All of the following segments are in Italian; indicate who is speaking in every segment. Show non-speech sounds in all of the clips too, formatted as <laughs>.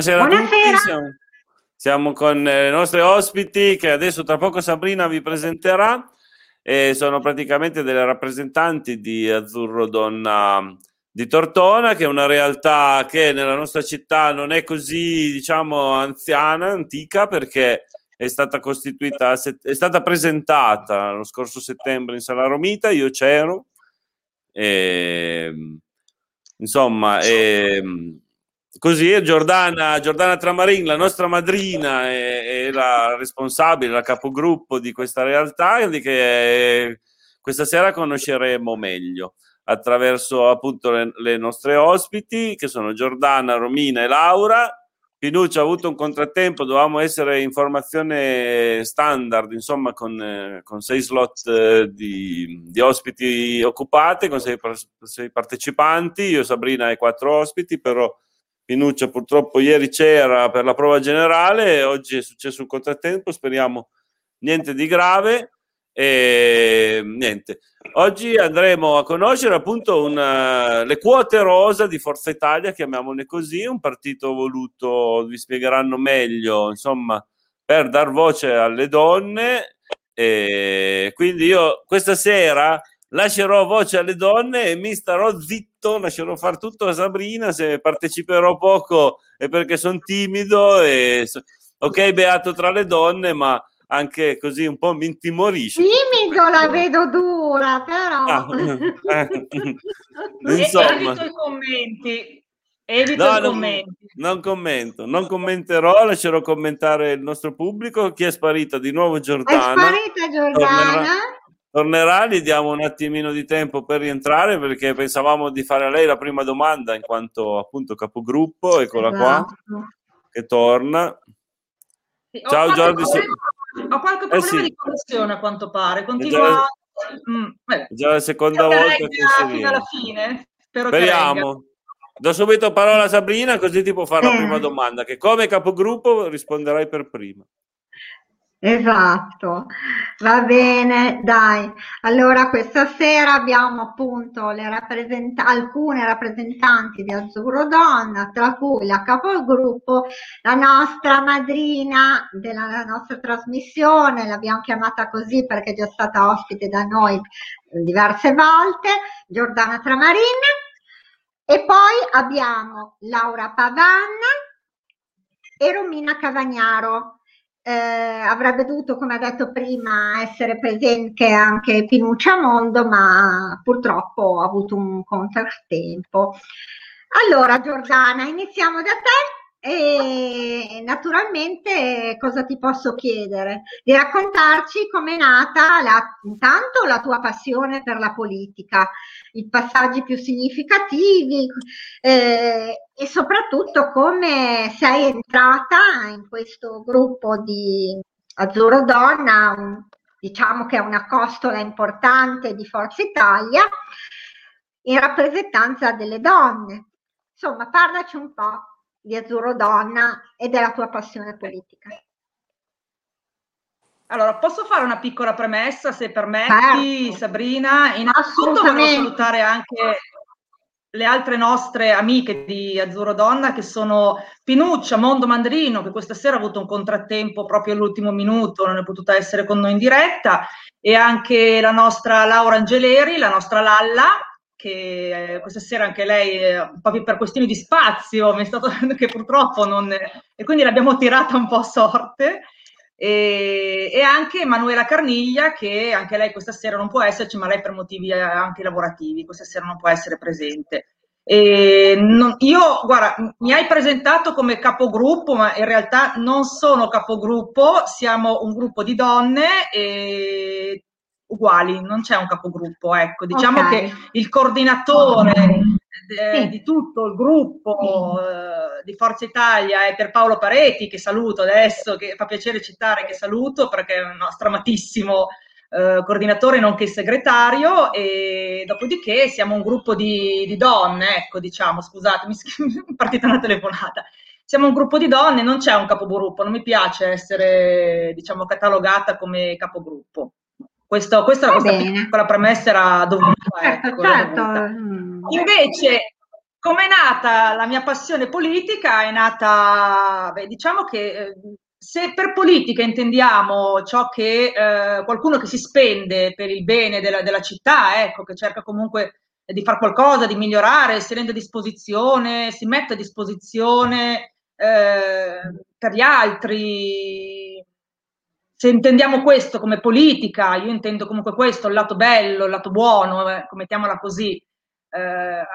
Speaker 1: Buonasera, Buonasera. Siamo, siamo con eh, i nostri ospiti che adesso tra poco Sabrina vi presenterà. E sono praticamente delle rappresentanti di Azzurro Donna di Tortona, che è una realtà che nella nostra città non è così, diciamo, anziana, antica, perché è stata costituita, è stata presentata lo scorso settembre in Sala Romita, io c'ero, e, insomma, e, così è Giordana, Giordana Tramarin, la nostra madrina, è, è, la responsabile, la capogruppo di questa realtà, che questa sera conosceremo meglio attraverso appunto le, le, nostre ospiti che sono Giordana, Romina e Laura. Pinuccia ha avuto un contrattempo, dovevamo essere in formazione standard, insomma, con, eh, con sei slot eh, di, di, ospiti occupati, con sei, sei, partecipanti, io, Sabrina e quattro ospiti, però Pinuccia purtroppo ieri c'era per la prova generale, oggi è successo un contrattempo, speriamo niente di grave. E niente, oggi andremo a conoscere appunto una, le quote rosa di Forza Italia, chiamiamole così, un partito voluto, vi spiegheranno meglio, insomma, per dar voce alle donne. E quindi io questa sera lascerò voce alle donne e mi starò zitto, lascerò fare tutto a Sabrina, se parteciperò poco è perché sono timido e ok beato tra le donne, ma anche così un po' mi intimorisce.
Speaker 2: Timido la vedo dura, però. Ah, <laughs>
Speaker 3: eh, Insomma. Evito i commenti. Evito no, i
Speaker 1: non,
Speaker 3: commenti.
Speaker 1: Non commento, non commenterò, lascerò commentare il nostro pubblico. Chi è sparita? Di nuovo Giordana.
Speaker 2: È sparita Giordana.
Speaker 1: Tornerà, tornerà, gli diamo un attimino di tempo per rientrare perché pensavamo di fare a lei la prima domanda in quanto appunto capogruppo, eccola esatto. qua, che torna.
Speaker 3: Sì, Ciao Giordi. Ho qualche problema eh sì. di connessione a quanto pare. Continua. Già,
Speaker 1: mm, già la seconda volta che
Speaker 3: fino alla fine.
Speaker 1: Spero Speriamo. Do subito parola a Sabrina così ti può fare la prima domanda che come capogruppo risponderai per prima.
Speaker 2: Esatto, va bene, dai. Allora questa sera abbiamo appunto le rappresent- alcune rappresentanti di Azzurro Donna, tra cui la capogruppo, la nostra madrina della nostra trasmissione, l'abbiamo chiamata così perché è già stata ospite da noi diverse volte, Giordana Tramarin. E poi abbiamo Laura Pavanna e Romina Cavagnaro eh, avrebbe dovuto, come ha detto prima, essere presente anche Pinuccia Mondo, ma purtroppo ha avuto un contrattempo. Allora, Giordana, iniziamo da te e naturalmente cosa ti posso chiedere? Di raccontarci com'è nata la, intanto la tua passione per la politica, i passaggi più significativi eh, e soprattutto come sei entrata in questo gruppo di Azzurro Donna, un, diciamo che è una costola importante di Forza Italia, in rappresentanza delle donne. Insomma, parlaci un po' di Azzurro Donna e della tua passione politica.
Speaker 3: Allora, posso fare una piccola premessa, se permetti, certo. Sabrina? Innanzitutto voglio salutare anche le altre nostre amiche di Azzurro Donna, che sono Pinuccia, Mondo Mandrino, che questa sera ha avuto un contrattempo proprio all'ultimo minuto, non è potuta essere con noi in diretta, e anche la nostra Laura Angeleri, la nostra Lalla, che eh, questa sera anche lei, eh, proprio per questioni di spazio, mi è stato <laughs> che purtroppo non... e quindi l'abbiamo tirata un po' a sorte. E, e, anche Emanuela Carniglia, che anche lei questa sera non può esserci, ma lei per motivi eh, anche lavorativi, questa sera non può essere presente. Non, io, guarda, mi hai presentato come capogruppo, ma in realtà non sono capogruppo, siamo un gruppo di donne e uguali, non c'è un capogruppo, ecco, diciamo okay. che il coordinatore eh, di tutto il gruppo eh, di Forza Italia è per Paolo Pareti, che saluto adesso, che fa piacere citare che saluto perché è un nostro amatissimo eh, coordinatore nonché segretario e dopodiché siamo un gruppo di, di donne, ecco, diciamo, scusate, mi <laughs> è partita una telefonata. Siamo un gruppo di donne, non c'è un capogruppo, non mi piace essere, diciamo, catalogata come capogruppo. Questo, questa, questa piccola premessa era dovuta. <laughs>
Speaker 2: Certo,
Speaker 3: ecco,
Speaker 2: certo.
Speaker 3: Dovuta. Mm. Invece, come è nata la mia passione politica? È nata, beh, diciamo che eh, se per politica intendiamo ciò che eh, qualcuno che si spende per il bene della, della città, ecco, che cerca comunque di fare qualcosa, di migliorare, si rende a disposizione, si mette a disposizione eh, per gli altri. Se intendiamo questo come politica, io intendo comunque questo, il lato bello, il lato buono, eh, mettiamola così, eh,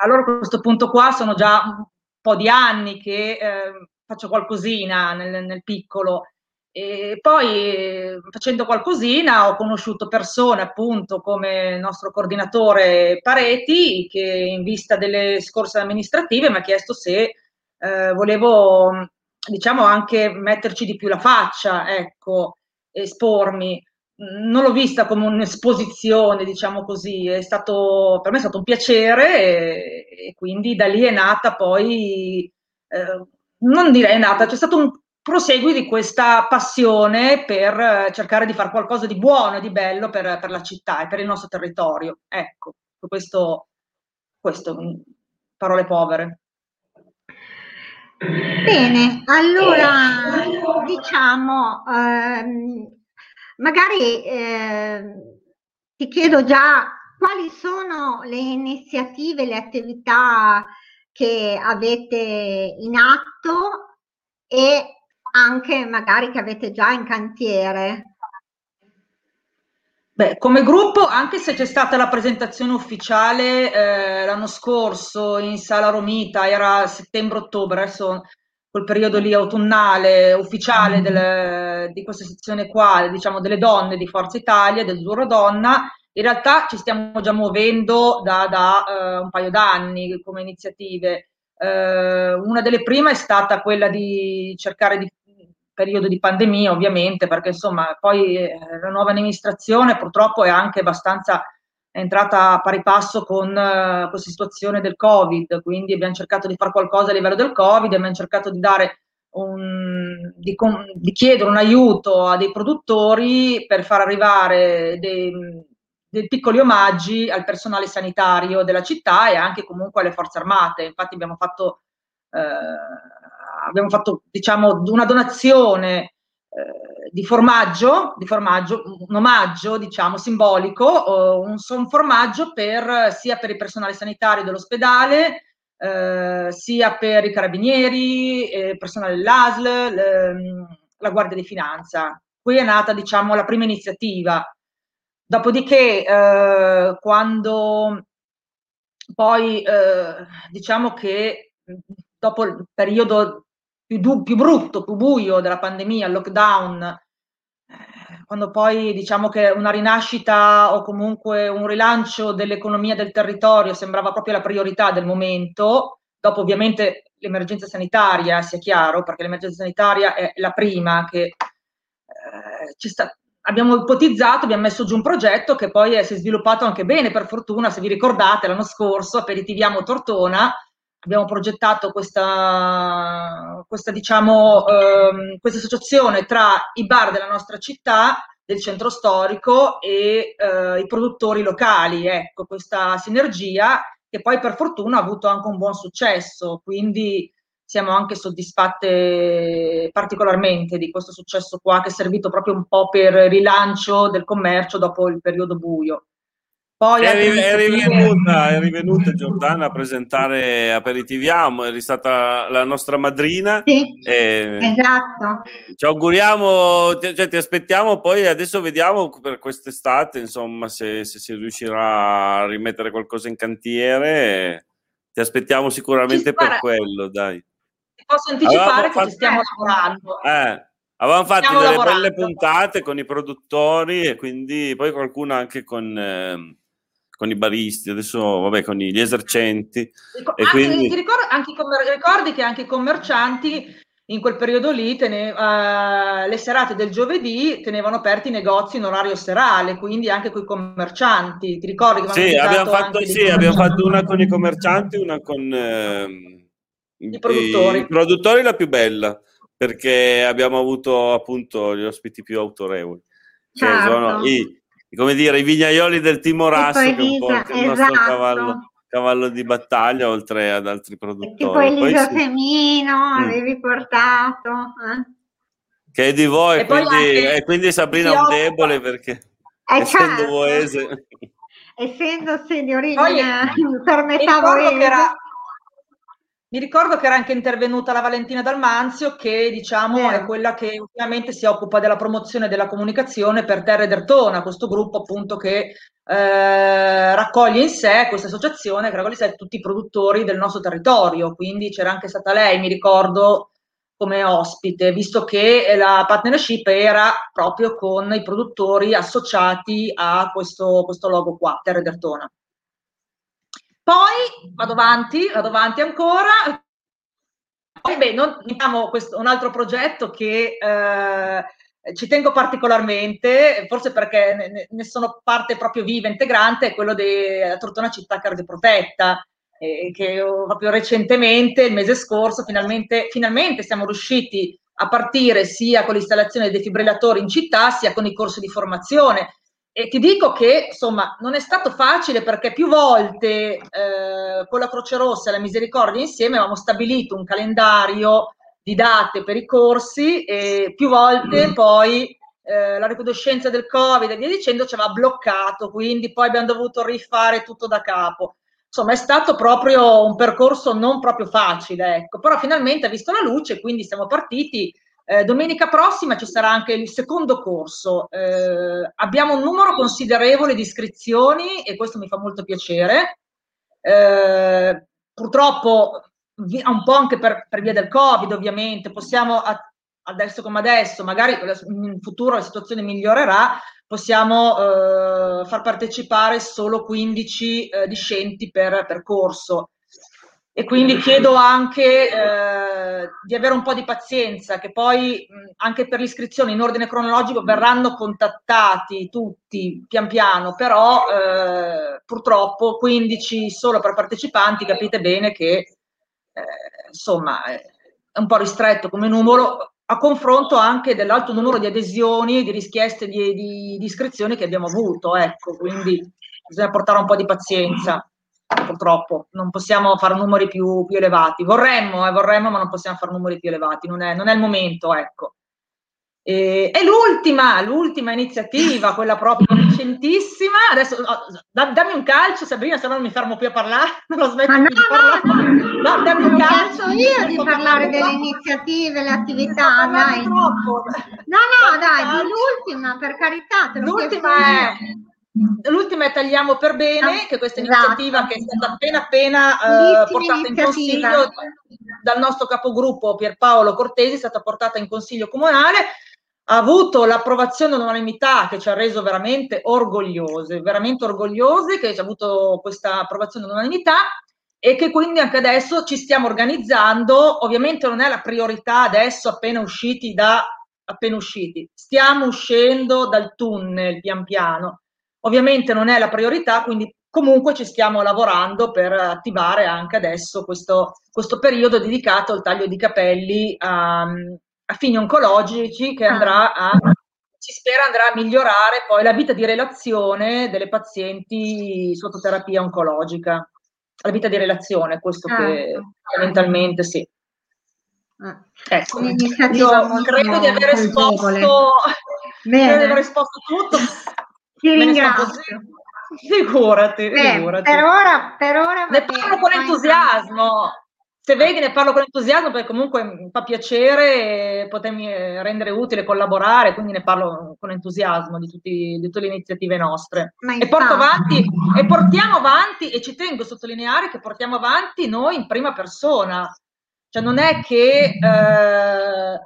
Speaker 3: allora a questo punto qua sono già un po' di anni che eh, faccio qualcosina nel, nel piccolo. E poi facendo qualcosina ho conosciuto persone appunto come il nostro coordinatore Pareti che in vista delle scorse amministrative mi ha chiesto se eh, volevo diciamo anche metterci di più la faccia, ecco, espormi. Non l'ho vista come un'esposizione, diciamo così, è stato, per me è stato un piacere e, e quindi da lì è nata poi eh, non direi nata, c'è stato un prosegui di questa passione per cercare di fare qualcosa di buono e di bello per, per la città e per il nostro territorio. Ecco, questo, questo parole povere.
Speaker 2: Bene, allora diciamo, ehm, magari eh, ti chiedo già quali sono le iniziative, le attività che avete in atto e anche magari che avete già in cantiere?
Speaker 3: Beh, come gruppo, anche se c'è stata la presentazione ufficiale eh, l'anno scorso in Sala Romita, era settembre-ottobre, adesso quel periodo lì autunnale ufficiale del, di questa sezione qua, diciamo delle donne di Forza Italia, del Giuro Donna, in realtà ci stiamo già muovendo da, da uh, un paio d'anni come iniziative. Uh, una delle prime è stata quella di cercare di periodo di pandemia, ovviamente, perché insomma poi eh, la nuova amministrazione purtroppo è anche abbastanza è entrata a pari passo con uh, questa situazione del Covid, quindi abbiamo cercato di fare qualcosa a livello del Covid, abbiamo cercato di dare un, di, di chiedere un aiuto a dei produttori per far arrivare dei, dei piccoli omaggi al personale sanitario della città e anche comunque alle forze armate. Infatti abbiamo fatto, eh, abbiamo fatto diciamo, una donazione eh, di formaggio, di formaggio, un omaggio diciamo simbolico, un, formaggio per, sia per il personale sanitario dell'ospedale, eh, sia per i carabinieri, eh, personale dell'ASL, le, la Guardia di Finanza. Qui è nata diciamo, la prima iniziativa Dopodiché, eh, quando poi eh, diciamo che dopo il periodo più, du- più, brutto, più buio della pandemia, il lockdown, eh, quando poi diciamo che una rinascita o comunque un rilancio dell'economia del territorio sembrava proprio la priorità del momento, dopo ovviamente l'emergenza sanitaria, sia chiaro, perché l'emergenza sanitaria è la prima che eh, ci sta, abbiamo ipotizzato, abbiamo messo giù un progetto che poi si è sviluppato anche bene, per fortuna, se vi ricordate, l'anno scorso, Aperitiviamo Tortona, abbiamo progettato questa, questa, diciamo, ehm, questa associazione tra i bar della nostra città, del centro storico e eh, i produttori locali, ecco, questa sinergia che poi per fortuna ha avuto anche un buon successo, quindi siamo anche soddisfatte particolarmente di questo successo qua che è servito proprio un po' per rilancio del commercio dopo il periodo buio.
Speaker 1: Poi è, ri- è, rivenuta, è rivenuta Giordana a presentare Aperitiviamo, è stata la nostra madrina.
Speaker 2: Sì, esatto.
Speaker 1: Ci auguriamo, cioè, ti aspettiamo, poi adesso vediamo per quest'estate, insomma, se, se si riuscirà a rimettere qualcosa in cantiere. Ti aspettiamo sicuramente per quello, dai
Speaker 3: posso anticipare che ci stiamo lavorando.
Speaker 1: Eh, avevamo fatto delle lavorando. belle puntate con i produttori e quindi poi qualcuno anche con, eh, con i baristi, adesso vabbè con gli esercenti.
Speaker 3: Ecco, e quindi... ti ricordi, anche i ricordi che anche i commercianti in quel periodo lì tene, uh, le serate del giovedì tenevano aperti i negozi in orario serale, quindi anche con i commercianti. Ti ricordi che
Speaker 1: sì, abbiamo fatto, sì, abbiamo fatto una con i commercianti, una con... Eh,
Speaker 3: i produttori.
Speaker 1: I produttori la più bella, perché abbiamo avuto appunto gli ospiti più autorevoli. Cioè certo. sono i, come dire, i vignaioli del Timorasso, che è un po' il esatto. nostro cavallo, cavallo di battaglia oltre ad altri produttori.
Speaker 2: Tipo Elisa poi Semino mm. avevi portato. Eh?
Speaker 1: Che è di voi, e quindi, anche... e quindi Sabrina è un debole perché
Speaker 2: eh essendo certo. voese. Essendo di origine per metà voese.
Speaker 3: Mi ricordo che era anche intervenuta la Valentina Dalmanzio, che diciamo eh. è quella che ultimamente si occupa della promozione della comunicazione per Terre d'Ertona, questo gruppo appunto che eh, raccoglie in sé questa associazione che raccoglie in sé tutti i produttori del nostro territorio. Quindi c'era anche stata lei, mi ricordo, come ospite, visto che la partnership era proprio con i produttori associati a questo, questo logo qua, Terre d'Ertona. Poi vado avanti, vado avanti ancora. Poi beh, non, diciamo questo, un altro progetto che eh, ci tengo particolarmente, forse perché ne, ne, sono parte proprio viva, integrante, è quello della Tortona Città Cardioprotetta, eh, che proprio recentemente, il mese scorso, finalmente, finalmente siamo riusciti a partire sia con l'installazione dei defibrillatori in città, sia con i corsi di formazione. E ti dico che insomma non è stato facile perché più volte eh, con la Croce Rossa e la Misericordia insieme avevamo stabilito un calendario di date per i corsi e più volte mm. poi eh, la riconoscenza del Covid e via dicendo ci aveva bloccato, quindi poi abbiamo dovuto rifare tutto da capo. Insomma, è stato proprio un percorso non proprio facile, ecco, però finalmente ha visto la luce, quindi siamo partiti eh, domenica prossima ci sarà anche il secondo corso. Eh, abbiamo un numero considerevole di iscrizioni e questo mi fa molto piacere. Eh, purtroppo, un po' anche per, per, via del Covid, ovviamente, possiamo adesso come adesso, magari in futuro la situazione migliorerà, possiamo eh, far partecipare solo 15 eh, discenti per, per corso e quindi chiedo anche eh, di avere un po' di pazienza, che poi mh, anche per l'iscrizione in ordine cronologico verranno contattati tutti pian piano, però eh, purtroppo 15 solo per partecipanti, capite bene che eh, insomma è un po' ristretto come numero a confronto anche dell'alto numero di adesioni di richieste di, di, di iscrizioni che abbiamo avuto, ecco, quindi bisogna portare un po' di pazienza purtroppo non possiamo fare numeri più, più elevati. Vorremmo, eh, vorremmo, ma non possiamo fare numeri più elevati, non è, non è il momento, ecco. E, e, l'ultima, l'ultima iniziativa, quella proprio recentissima, adesso oh, da, dammi un calcio Sabrina, se no non mi fermo più a parlare, <laughs> non lo smetto
Speaker 2: no,
Speaker 3: più di parlare.
Speaker 2: No, no, dammi un calcio. io di parlare delle iniziative, le attività, dai. Troppo. No, no, dai, l'ultima, per carità.
Speaker 3: l'ultima è L'ultima è Tagliamo per Bene, ah, che è questa iniziativa esatto. che è stata appena appena eh, portata in consiglio dal nostro capogruppo Pierpaolo Cortesi, è stata portata in consiglio comunale, ha avuto l'approvazione all'unanimità che ci ha reso veramente orgogliose, veramente orgogliose che ci ha avuto questa approvazione all'unanimità e che quindi anche adesso ci stiamo organizzando, ovviamente non è la priorità adesso appena usciti da appena usciti, stiamo uscendo dal tunnel pian piano Ovviamente non è la priorità, quindi comunque ci stiamo lavorando per attivare anche adesso questo, questo periodo dedicato al taglio di capelli a, a fini oncologici che andrà a si spera andrà a migliorare poi la vita di relazione delle pazienti sotto terapia oncologica. La vita di relazione, questo ah. che fondamentalmente sì. Ah. Ecco, io credo di aver esposto, di aver esposto tutto.
Speaker 2: Ti ringrazio.
Speaker 3: Figurati,
Speaker 2: figurati. Per ora, per ora
Speaker 3: ne parlo con entusiasmo. Se vedi, ne parlo con entusiasmo perché comunque mi fa piacere potermi rendere utile, collaborare, quindi ne parlo con entusiasmo di, tutti, di tutte le iniziative nostre. E porto avanti, e portiamo avanti, e ci tengo a sottolineare che portiamo avanti noi in prima persona. Cioè non è che eh,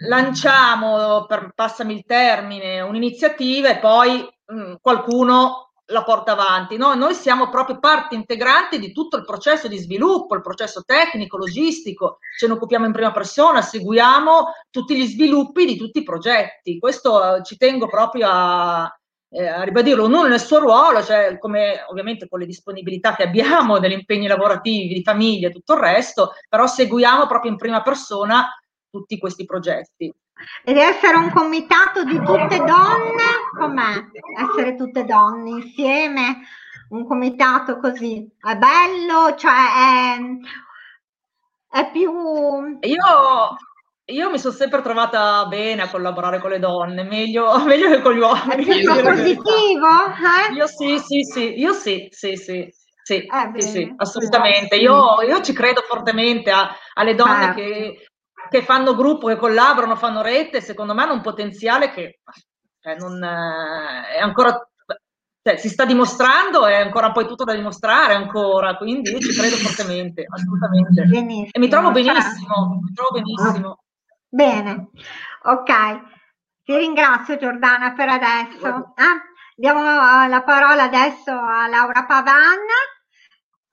Speaker 3: lanciamo, per, passami il termine, un'iniziativa e poi mh, mm, qualcuno la porta avanti. No? Noi siamo proprio parte integrante di tutto il processo di sviluppo, il processo tecnico, logistico, ce ne occupiamo in prima persona, seguiamo tutti gli sviluppi di tutti i progetti. Questo eh, ci tengo proprio a, eh, a ribadirlo, ognuno nel suo ruolo, cioè come ovviamente con le disponibilità che abbiamo, degli impegni lavorativi, di famiglia e tutto il resto, però seguiamo proprio in prima persona tutti questi progetti.
Speaker 2: Ed essere un comitato di tutte donne, com'è? Essere tutte donne insieme un comitato così? È bello? Cioè è, è più...
Speaker 3: Io, io mi sono sempre trovata bene a collaborare con le donne, meglio, <laughs> meglio che con gli uomini.
Speaker 2: È più positivo?
Speaker 3: Eh? Io sì, sì, sì, io sì, sì, sì. Sì, eh, sì, sì, assolutamente. Io, io, ci credo fortemente a, alle donne certo. che, che, fanno gruppo, che collaborano, fanno rete, secondo me hanno un potenziale che cioè, non, eh, è ancora cioè, si sta dimostrando, è ancora poi tutto da dimostrare ancora, quindi io ci credo fortemente, assolutamente. Benissimo, e mi trovo benissimo, mi trovo benissimo.
Speaker 2: Bene, ok. Ti ringrazio Giordana per adesso. Eh? Diamo la parola adesso a Laura Pavan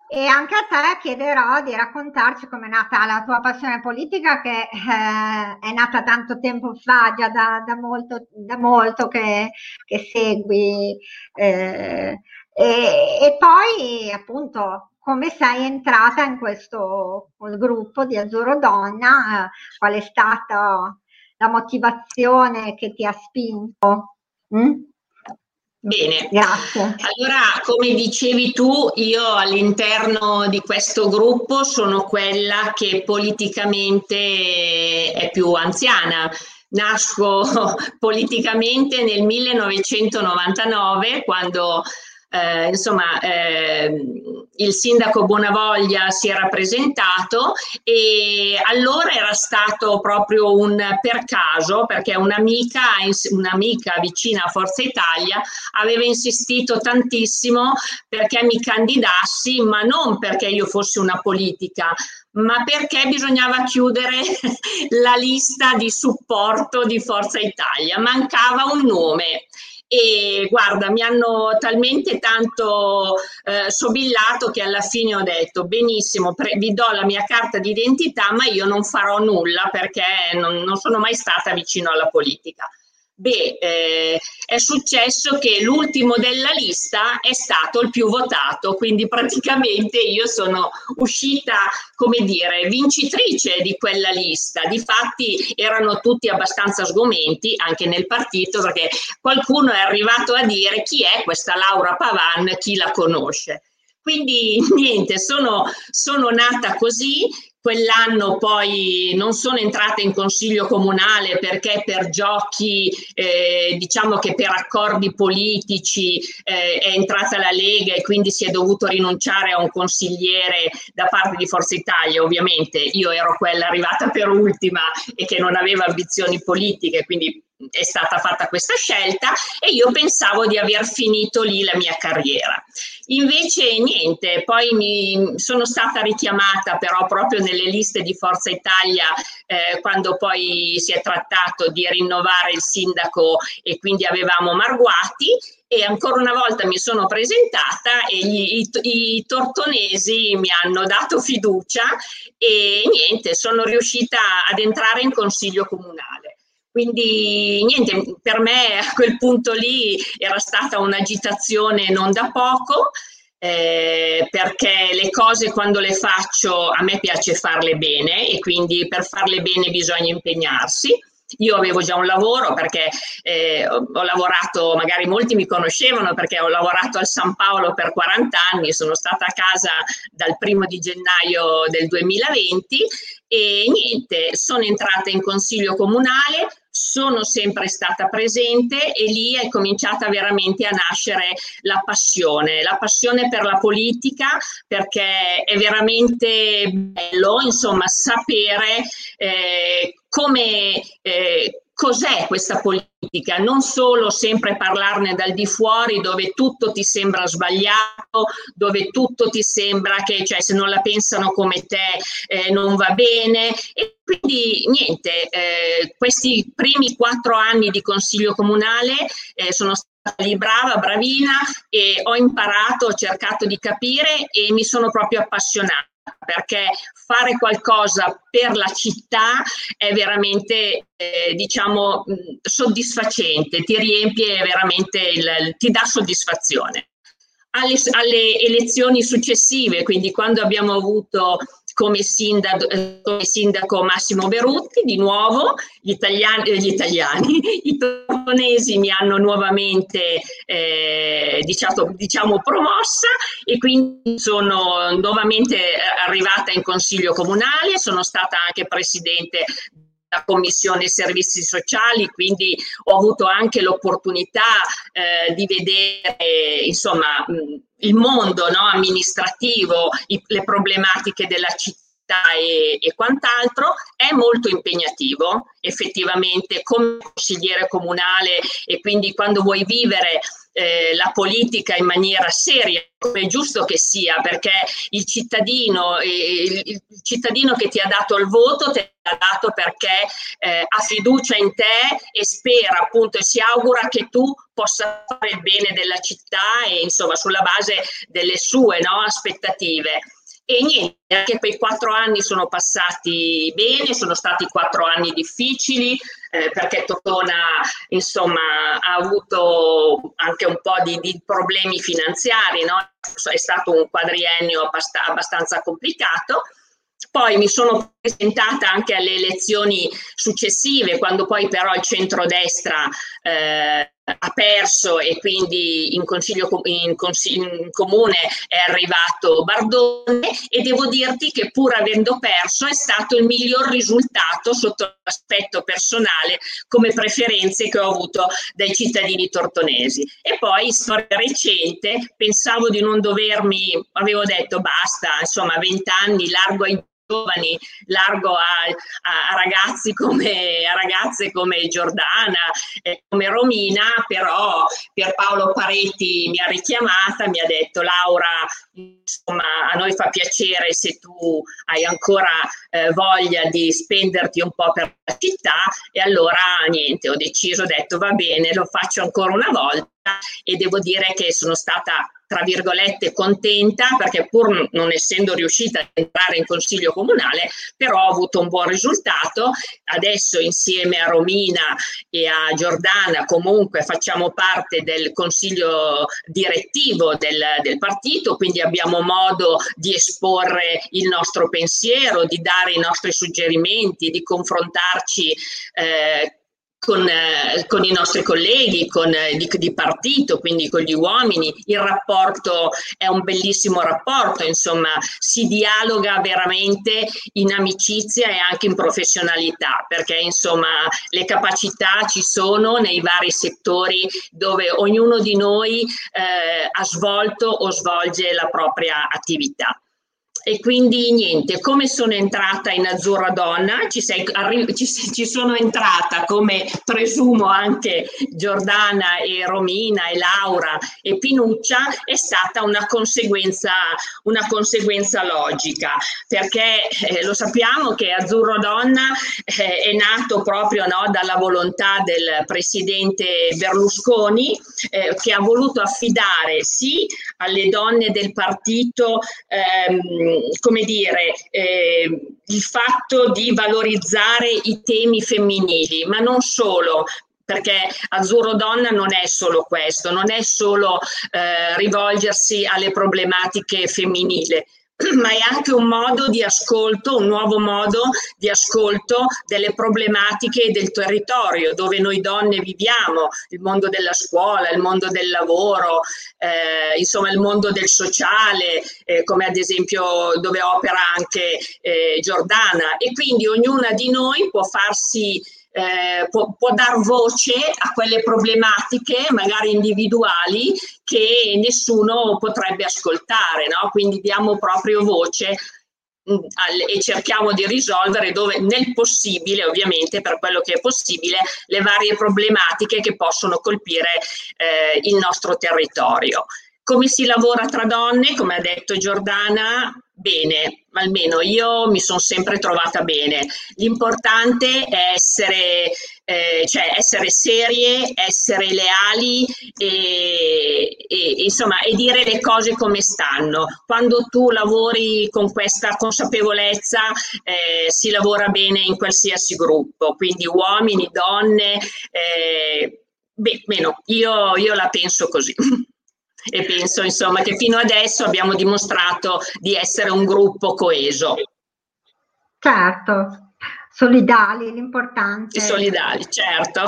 Speaker 2: e anche a te chiederò di raccontarci come è nata la tua passione politica che eh, è nata tanto tempo fa, già da, da molto, da molto che, che segui. Eh, e, e, poi appunto come sei entrata in questo gruppo di Azzurro Donna, eh, qual è stata la motivazione che ti ha spinto? Mm?
Speaker 4: Bene, Grazie. allora come dicevi tu, io all'interno di questo gruppo sono quella che politicamente è più anziana. Nasco <laughs> politicamente nel 1999 quando eh, insomma, eh, il sindaco Bonavoglia si era presentato e allora era stato proprio un per caso perché un'amica, un'amica vicina a Forza Italia aveva insistito tantissimo perché mi candidassi, ma non perché io fossi una politica, ma perché bisognava chiudere <laughs> la lista di supporto di Forza Italia. Mancava un nome e guarda, mi hanno talmente tanto eh, sobillato che alla fine ho detto benissimo, pre- vi do la mia carta d'identità, ma io non farò nulla perché non, non sono mai stata vicino alla politica. Beh, eh, è successo che l'ultimo della lista è stato il più votato, quindi praticamente io sono uscita, come dire, vincitrice di quella lista. Difatti erano tutti abbastanza sgomenti anche nel partito perché qualcuno è arrivato a dire chi è questa Laura Pavan, chi la conosce. Quindi <laughs> niente, sono, sono nata così, Quell'anno poi non sono entrata in consiglio comunale perché per giochi, eh, diciamo che per accordi politici eh, è entrata la Lega e quindi si è dovuto rinunciare a un consigliere da parte di Forza Italia. Ovviamente io ero quella arrivata per ultima e che non aveva ambizioni politiche, quindi è stata fatta questa scelta e io pensavo di aver finito lì la mia carriera. Invece niente, poi mi sono stata richiamata però proprio nelle liste di Forza Italia eh, quando poi si è trattato di rinnovare il sindaco e quindi avevamo Marguati e ancora una volta mi sono presentata e gli, i, i, tortonesi mi hanno dato fiducia e niente, sono riuscita ad entrare in consiglio comunale. Quindi niente, per me a quel punto lì era stata un'agitazione non da poco. Eh, perché le cose quando le faccio a me piace farle bene e quindi per farle bene bisogna impegnarsi. Io avevo già un lavoro perché eh, ho, ho, lavorato, magari molti mi conoscevano perché ho lavorato al San Paolo per 40 anni, sono stata a casa dal primo di gennaio del 2020 e niente, sono entrata in consiglio comunale, sono sempre stata presente e lì è cominciata veramente a nascere la passione, la passione per la politica perché è veramente bello insomma sapere eh, come eh, cos'è questa politica, non solo sempre parlarne dal di fuori dove tutto ti sembra sbagliato, dove tutto ti sembra che cioè, se non la pensano come te eh, non va bene. E quindi niente, eh, questi primi quattro anni di consiglio comunale eh, sono stata lì brava, bravina e ho imparato, ho cercato di capire e mi sono proprio appassionata perché fare qualcosa per la città è veramente, eh, diciamo, soddisfacente, ti riempie veramente, il, ti dà soddisfazione. Alle, alle elezioni successive, quindi quando abbiamo avuto come sindaco, come sindaco Massimo Berutti, di nuovo gli italiani, gli, italiani, <laughs> i tortonesi mi hanno nuovamente eh, diciamo, diciamo promossa e quindi sono nuovamente arrivata in consiglio comunale, sono stata anche presidente la commissione servizi sociali, quindi ho avuto anche l'opportunità eh, di vedere insomma mh, il mondo no, amministrativo, i, le problematiche della città e, e, quant'altro è molto impegnativo effettivamente come consigliere comunale e quindi quando vuoi vivere eh, la politica in maniera seria, come è giusto che sia, perché il cittadino, il, il cittadino che ti ha dato il voto te l'ha dato perché eh, ha fiducia in te e spera appunto e si augura che tu possa fare il bene della città e insomma sulla base delle sue no, aspettative. E niente, anche quei quattro anni sono passati bene, sono stati quattro anni difficili, eh, perché Totona insomma ha avuto anche un po' di, di problemi finanziari, no? è stato un quadriennio abbast- abbastanza complicato. Poi mi sono presentata anche alle elezioni successive, quando poi però il centrodestra eh, ha perso e quindi in, consiglio, in, in comune è arrivato Bardone e devo dirti che pur avendo perso è stato il miglior risultato sotto l'aspetto personale come preferenze che ho avuto dai cittadini tortonesi. E poi storia recente, pensavo di non dovermi, avevo detto basta, insomma 20 anni, largo ai giovani, largo a, a, ragazzi come, a ragazze come Giordana, eh, come Romina, però Pierpaolo Paretti mi ha richiamata, mi ha detto Laura, insomma, a noi fa piacere se tu hai ancora eh, voglia di spenderti un po' per la città. E allora niente, ho deciso, ho detto va bene, lo faccio ancora una volta e devo dire che sono stata tra virgolette contenta perché pur non essendo riuscita a entrare in consiglio comunale però ho avuto un buon risultato. Adesso insieme a Romina e a Giordana comunque facciamo parte del consiglio direttivo del, del partito quindi abbiamo modo di esporre il nostro pensiero di dare i nostri suggerimenti di confrontarci eh, con, eh, con, i nostri colleghi con, eh, di, di, partito, quindi con gli uomini, il rapporto è un bellissimo rapporto, insomma si dialoga veramente in amicizia e anche in professionalità, perché insomma le capacità ci sono nei vari settori dove ognuno di noi eh, ha svolto o svolge la propria attività. E quindi niente, come sono entrata in Azzurra Donna? Ci, sei, arri- ci, ci, sono entrata come presumo anche Giordana e Romina e Laura e Pinuccia, è stata una conseguenza, una conseguenza logica, perché eh, lo sappiamo che Azzurro Donna eh, è nato proprio no, dalla volontà del presidente Berlusconi eh, che ha voluto affidare sì alle donne del partito ehm, come dire, eh, il fatto di valorizzare i temi femminili, ma non solo, perché Azzurro Donna non è solo questo, non è solo eh, rivolgersi alle problematiche femminili, <clears throat> ma è anche un modo di ascolto, un nuovo modo di ascolto delle problematiche del territorio dove noi donne viviamo, il mondo della scuola, il mondo del lavoro, eh, insomma il mondo del sociale, eh, come ad esempio dove opera anche eh, Giordana. E quindi ognuna di noi può farsi eh, può, può dar voce a quelle problematiche magari individuali che nessuno potrebbe ascoltare, no? quindi diamo proprio voce mm, e cerchiamo di risolvere dove nel possibile, ovviamente per quello che è possibile, le varie problematiche che possono colpire eh, il nostro territorio. Come si lavora tra donne? Come ha detto Giordana, bene, almeno io mi sono sempre trovata bene. L'importante è essere, eh, cioè essere serie, essere leali e, e, insomma, e dire le cose come stanno. Quando tu lavori con questa consapevolezza eh, si lavora bene in qualsiasi gruppo, quindi uomini, donne. Eh, beh, meno, io, io la penso così. <laughs> e penso insomma che fino adesso abbiamo dimostrato di essere un gruppo coeso.
Speaker 2: Certo, solidali, l'importante.
Speaker 4: Solidali, certo.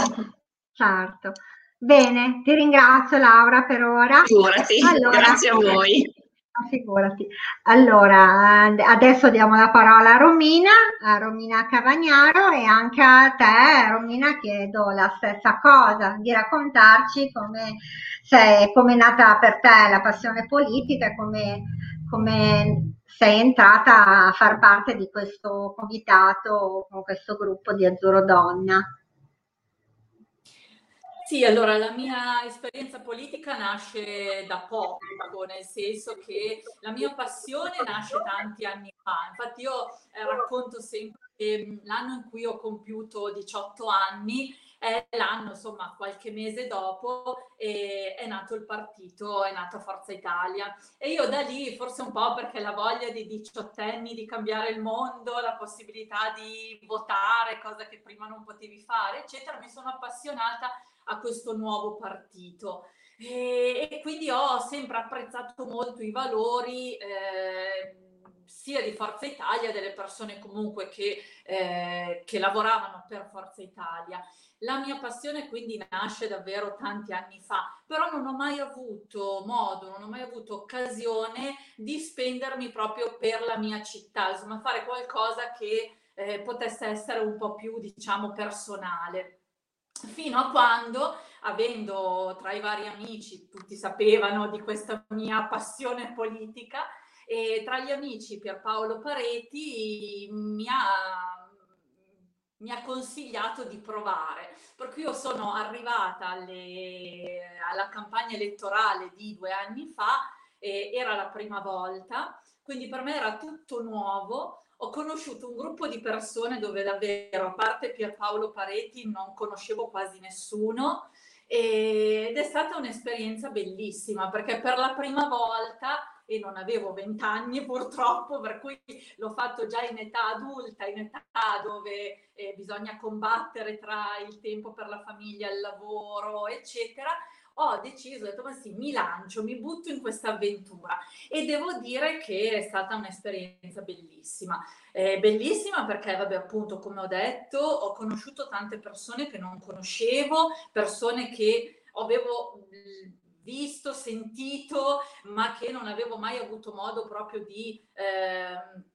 Speaker 2: Certo. Bene, ti ringrazio Laura per ora.
Speaker 4: Figurati, allora, grazie a voi.
Speaker 2: Figurati. Allora, adesso diamo la parola a Romina, a Romina Cavagnaro e anche a te, Romina, chiedo la stessa cosa, di raccontarci come è nata per te la passione politica e come, come sei entrata a far parte di questo comitato, con questo gruppo di Azzurro Donna.
Speaker 5: Sì, allora la mia esperienza politica nasce da poco, nel senso che la mia passione nasce tanti anni fa. Infatti io eh, racconto sempre che mm, l'anno in cui ho compiuto 18 anni è l'anno, insomma, qualche mese dopo e è nato il partito, è nato Forza Italia. E io da lì, forse un po' perché la voglia di diciottenni di cambiare il mondo, la possibilità di votare, cosa che prima non potevi fare, eccetera, mi sono appassionata a questo nuovo partito. E, e quindi ho sempre apprezzato molto i valori. Eh, sia di Forza Italia, delle persone comunque che, eh, che lavoravano per Forza Italia. La mia passione quindi nasce davvero tanti anni fa, però non ho mai avuto modo, non ho mai avuto occasione di spendermi proprio per la mia città, insomma fare qualcosa che eh, potesse essere un po' più, diciamo, personale. Fino a quando, avendo tra i vari amici, tutti sapevano di questa mia passione politica, e tra gli amici Pierpaolo Pareti mi ha, mi ha consigliato di provare, per cui io sono arrivata alle, alla campagna elettorale di due anni fa, eh, era la prima volta, quindi per me era tutto nuovo, ho conosciuto un gruppo di persone dove davvero, a parte Pierpaolo Pareti, non conoscevo quasi nessuno ed è stata un'esperienza bellissima perché per la prima volta e non avevo vent'anni <laughs> purtroppo, per cui l'ho fatto già in età adulta, in età dove eh, bisogna combattere tra il tempo per la famiglia, il lavoro, eccetera ho deciso, ho detto ma sì, mi lancio, mi butto in questa avventura e devo dire che è stata un'esperienza bellissima. Eh, bellissima perché, vabbè, appunto, come ho detto, ho conosciuto tante persone che non conoscevo, persone che avevo visto, sentito, ma che non avevo mai avuto modo proprio di... Eh,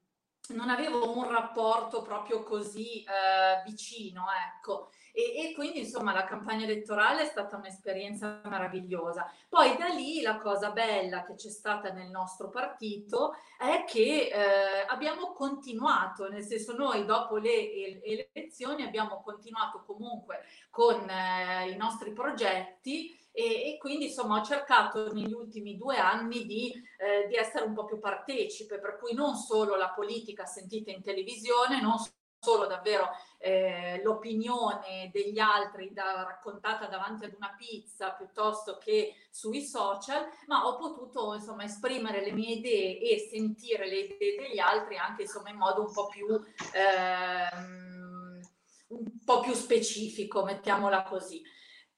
Speaker 5: non avevo un rapporto proprio così eh, vicino, ecco. E, e, quindi insomma la campagna elettorale è stata un'esperienza meravigliosa. Poi da lì la cosa bella che c'è stata nel nostro partito è che eh, abbiamo continuato, nel senso noi dopo le, le elezioni abbiamo continuato comunque con eh, i nostri progetti e, e, quindi insomma ho cercato negli ultimi due anni di, eh, di, essere un po' più partecipe, per cui non solo la politica sentita in televisione, non solo davvero eh, l'opinione degli altri da, raccontata davanti ad una pizza piuttosto che sui social, ma ho potuto insomma esprimere le mie idee e sentire le idee degli altri anche insomma in modo un po' più ehm, un po' più specifico, mettiamola così.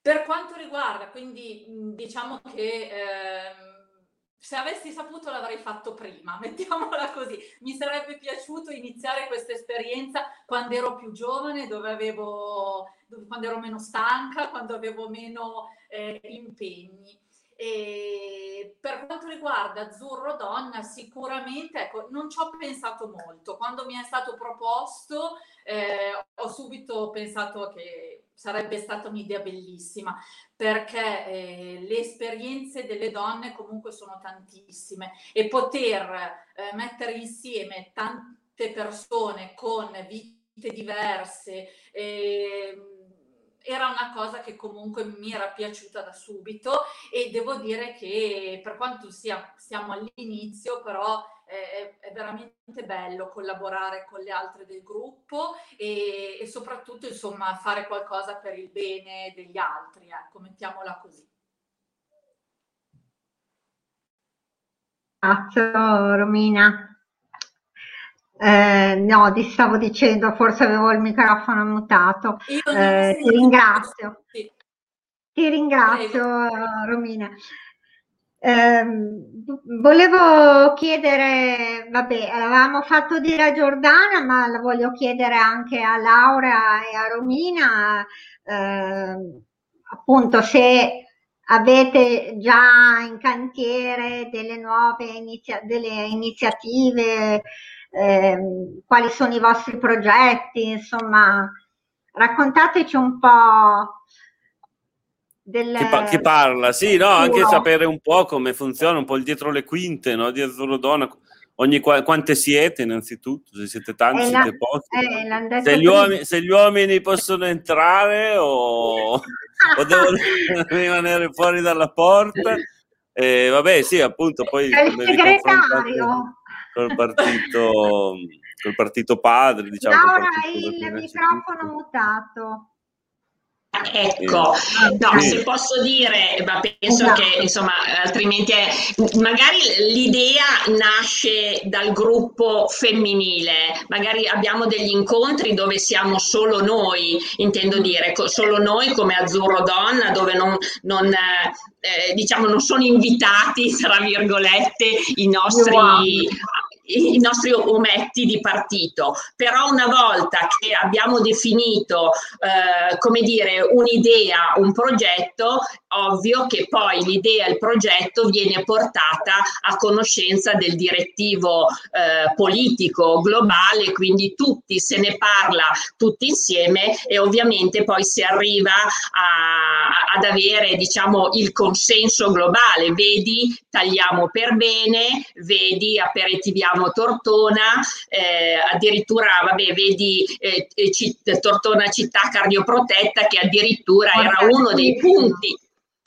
Speaker 5: Per quanto riguarda, quindi diciamo che ehm, se avessi saputo l'avrei fatto prima, <laughs> mettiamola così. Mi sarebbe piaciuto iniziare questa esperienza quando ero più giovane, dove avevo, dove, quando ero meno stanca, quando avevo meno eh, impegni. E per quanto riguarda Azzurro Donna, sicuramente ecco, non ci ho pensato molto. Quando mi è stato proposto, eh, ho subito pensato che sarebbe stata un'idea bellissima perché eh, le esperienze delle donne comunque sono tantissime e poter eh, mettere insieme tante persone con vite diverse. Eh, era una cosa che comunque mi era piaciuta da subito e devo dire che per quanto sia, siamo all'inizio, però è, è, veramente bello collaborare con le altre del gruppo e, e, soprattutto insomma fare qualcosa per il bene degli altri, ecco, mettiamola così.
Speaker 2: Grazie Romina. Eh, no, ti stavo dicendo, forse avevo il microfono mutato. Eh, ti ringrazio. Ti ringrazio. Romina. Ehm, volevo chiedere, vabbè, avevamo fatto dire a Giordana, ma la voglio chiedere anche a Laura e a Romina, eh, appunto se avete già in cantiere delle nuove inizia- delle iniziative, eh, quali sono i vostri progetti, insomma, raccontateci un po'
Speaker 1: del... Che, pa- che, parla, sì, no, anche no. sapere un po' come funziona, un po' il dietro le quinte no, di Azzurro Donna. Ogni, quante siete innanzitutto? Se siete tanti, eh, siete pochi. Eh, se, gli uomini, se, gli uomini, possono entrare o, o devono <laughs> rimanere fuori dalla porta. Eh, vabbè, sì, appunto, poi
Speaker 2: il segretario
Speaker 1: col partito, col partito padre, diciamo.
Speaker 2: Laura, il microfono mutato.
Speaker 4: Ecco, no, se posso dire, ma penso esatto. che insomma, altrimenti è, magari l'idea nasce dal gruppo femminile, magari abbiamo degli incontri dove siamo solo noi, intendo dire, solo noi come Azzurro Donna, dove non, non eh, diciamo non sono invitati, tra virgolette, i nostri i nostri ometti di partito, però una volta che abbiamo definito, eh, come dire, un'idea, un progetto, ovvio che poi l'idea, il progetto viene portata a conoscenza del direttivo eh, politico globale, quindi tutti se ne parla tutti insieme e ovviamente poi si arriva a, ad avere diciamo il consenso globale, vedi tagliamo per bene, vedi aperitiviamo Tortona, eh, addirittura vabbè vedi eh, Tortona città cardioprotetta che addirittura era uno dei punti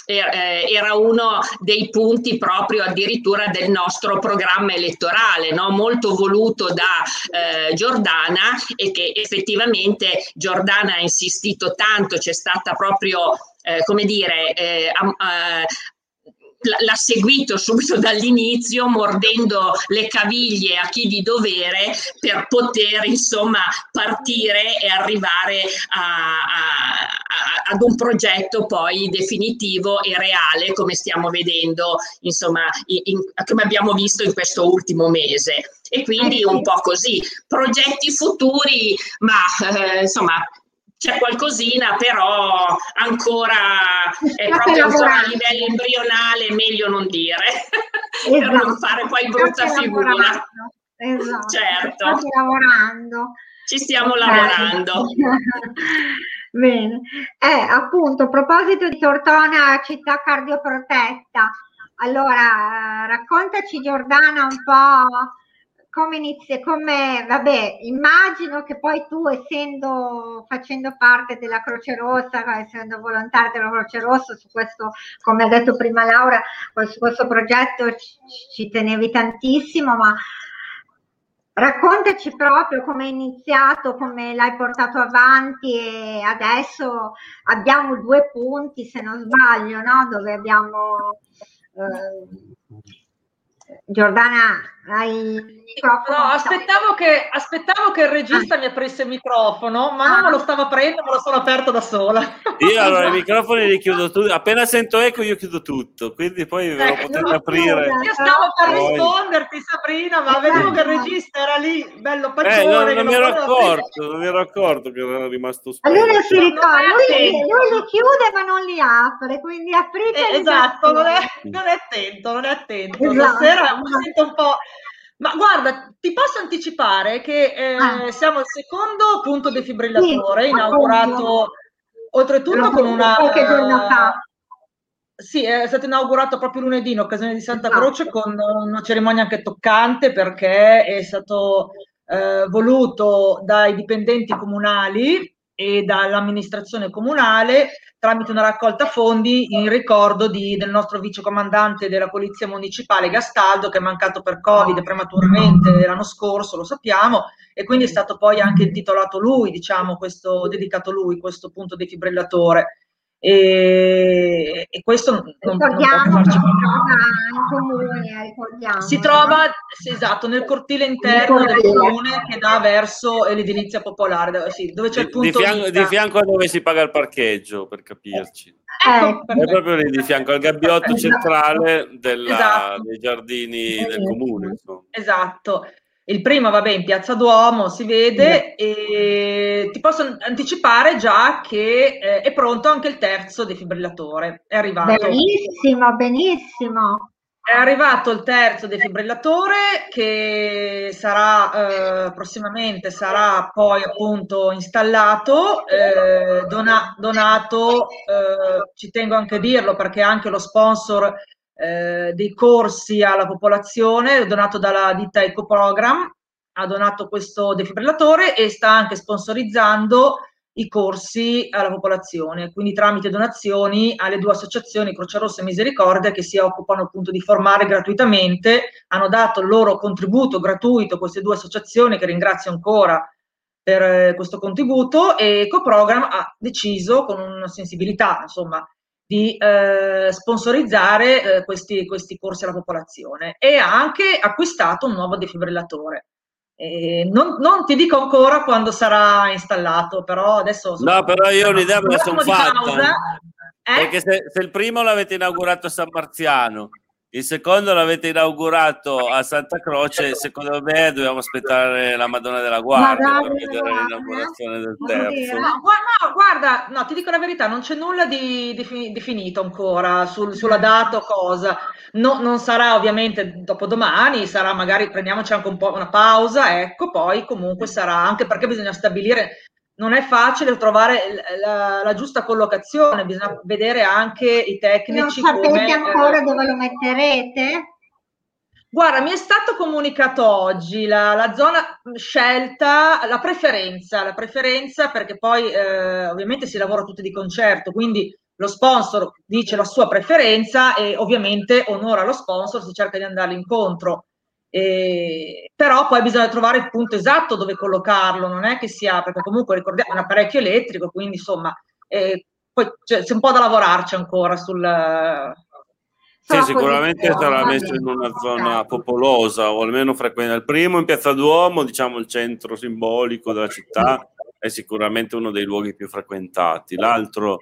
Speaker 4: eh, era uno dei punti proprio addirittura del nostro programma elettorale, no? molto voluto da eh, Giordana e che effettivamente Giordana ha insistito tanto, c'è stata proprio, eh, come dire, eh, l'ha seguito subito dall'inizio mordendo le caviglie a chi di dovere per poter insomma partire e arrivare a, a, a, ad un progetto poi definitivo e reale come stiamo vedendo insomma in, in, come abbiamo visto in questo ultimo mese. E quindi un po' così. Progetti futuri ma eh, insomma c'è qualcosina, però ancora è proprio ancora a livello embrionale, meglio non dire, esatto. <laughs> per non esatto. fare poi brutta figura.
Speaker 2: Esatto.
Speaker 4: Certo.
Speaker 2: State lavorando.
Speaker 4: Ci stiamo okay. lavorando. <laughs>
Speaker 2: Bene. Eh, appunto, a proposito di Tortona, città cardioprotetta, allora raccontaci Giordana un po' come inizia, come, vabbè, immagino che poi tu essendo, facendo parte della Croce Rossa, essendo volontario della Croce Rossa, su questo, come ha detto prima Laura, su questo progetto ci, ci tenevi tantissimo, ma raccontaci proprio come è iniziato, come l'hai portato avanti e adesso abbiamo due punti, se non sbaglio, no? dove abbiamo... Eh, Giordana, hai il microfono?
Speaker 3: No, aspettavo che, aspettavo che il regista ah. mi aprisse il microfono, ma ah. non me lo stava aprendo, me lo sono aperto da sola.
Speaker 1: Io allora i microfoni li chiudo tutti, appena sento eco io chiudo tutto, quindi poi ve lo eh, potete aprire.
Speaker 3: Io stavo per poi... risponderti Sabrina, ma vedevo che il regista era lì, bello paccione.
Speaker 1: Eh, non, non mi ero accorto, non mi ero accorto che era rimasto
Speaker 2: spento. Allora si ricorda, lui, lui, li chiude ma non li apre, quindi aprite.
Speaker 3: Eh, esatto, non è, non è, attento, non è attento. Esatto. Stasera mi sento un po'... Ma guarda, ti posso anticipare che eh, ah. siamo al secondo punto defibrillatore, sì, inaugurato oltretutto con una... Qualche giorno fa. Sì, è stato inaugurato proprio lunedì in occasione di Santa esatto. Croce con una cerimonia anche toccante perché è stato eh, voluto dai dipendenti comunali e dall'amministrazione comunale tramite una raccolta fondi in ricordo di, del nostro vice comandante della Polizia Municipale Gastaldo che è mancato per Covid prematuramente l'anno scorso, lo sappiamo, e quindi è stato poi anche intitolato lui, diciamo, questo, dedicato lui, questo punto defibrillatore e, e questo non, non può farci in comune, ricordiamo. Si trova sì, esatto, nel cortile interno del comune che dà verso l'edilizia popolare, sì, dove c'è il punto
Speaker 1: di fianco, di fianco a dove si paga il parcheggio, per capirci. ecco, è proprio lì di fianco al gabbiotto centrale della, esatto. dei giardini del comune. Insomma.
Speaker 3: Esatto. Il primo, vabbè, in Piazza Duomo si vede e ti posso anticipare già che eh, è pronto anche il terzo defibrillatore. È arrivato.
Speaker 2: Benissimo, benissimo.
Speaker 3: È arrivato il terzo defibrillatore che sarà eh, prossimamente sarà poi appunto installato, eh, dona, donato, eh, ci tengo anche a dirlo perché anche lo sponsor eh, dei corsi alla popolazione donato dalla ditta Ecoprogram ha donato questo defibrillatore e sta anche sponsorizzando i corsi alla popolazione, quindi tramite donazioni alle due associazioni Croce Rossa e Misericordia che si occupano appunto di formare gratuitamente, hanno dato il loro contributo gratuito queste due associazioni che ringrazio ancora per eh, questo contributo e Ecoprogram ha deciso con una sensibilità insomma di eh, sponsorizzare eh, questi, questi corsi alla popolazione e ha anche acquistato un nuovo defibrillatore. Non, non, ti dico ancora quando sarà installato, però adesso...
Speaker 1: No, però io ho un'idea me la sono fatta. Pausa, eh? Perché se, se, il primo l'avete inaugurato a San Marziano, il secondo l'avete inaugurato a Santa Croce, secondo me dobbiamo aspettare la Madonna della Guardia per vedere l'inaugurazione del terzo. No,
Speaker 3: no, guarda, no, ti dico la verità, non c'è nulla di, di definito ancora sul, sulla data o cosa. No, non sarà ovviamente dopodomani, sarà magari prendiamoci anche un po' una pausa, ecco, poi comunque sarà, anche perché bisogna stabilire, non è facile trovare la, la giusta collocazione, bisogna vedere anche i tecnici.
Speaker 2: Non sapete come, ancora eh, dove lo metterete?
Speaker 3: Guarda, mi è stato comunicato oggi la, la, zona scelta, la preferenza, la preferenza perché poi eh, ovviamente si lavora tutti di concerto, quindi lo sponsor dice la sua preferenza e ovviamente onora lo sponsor, si cerca di andare incontro. E, però poi bisogna trovare il punto esatto dove collocarlo, non è che sia, perché comunque ricordiamo è un apparecchio elettrico, quindi insomma, eh, poi c'è, c'è, un po' da lavorarci ancora sul...
Speaker 1: Sì, sicuramente sarà messo in una zona popolosa o almeno frequente. Il primo in Piazza Duomo, diciamo il centro simbolico della città, è sicuramente uno dei luoghi più frequentati. L'altro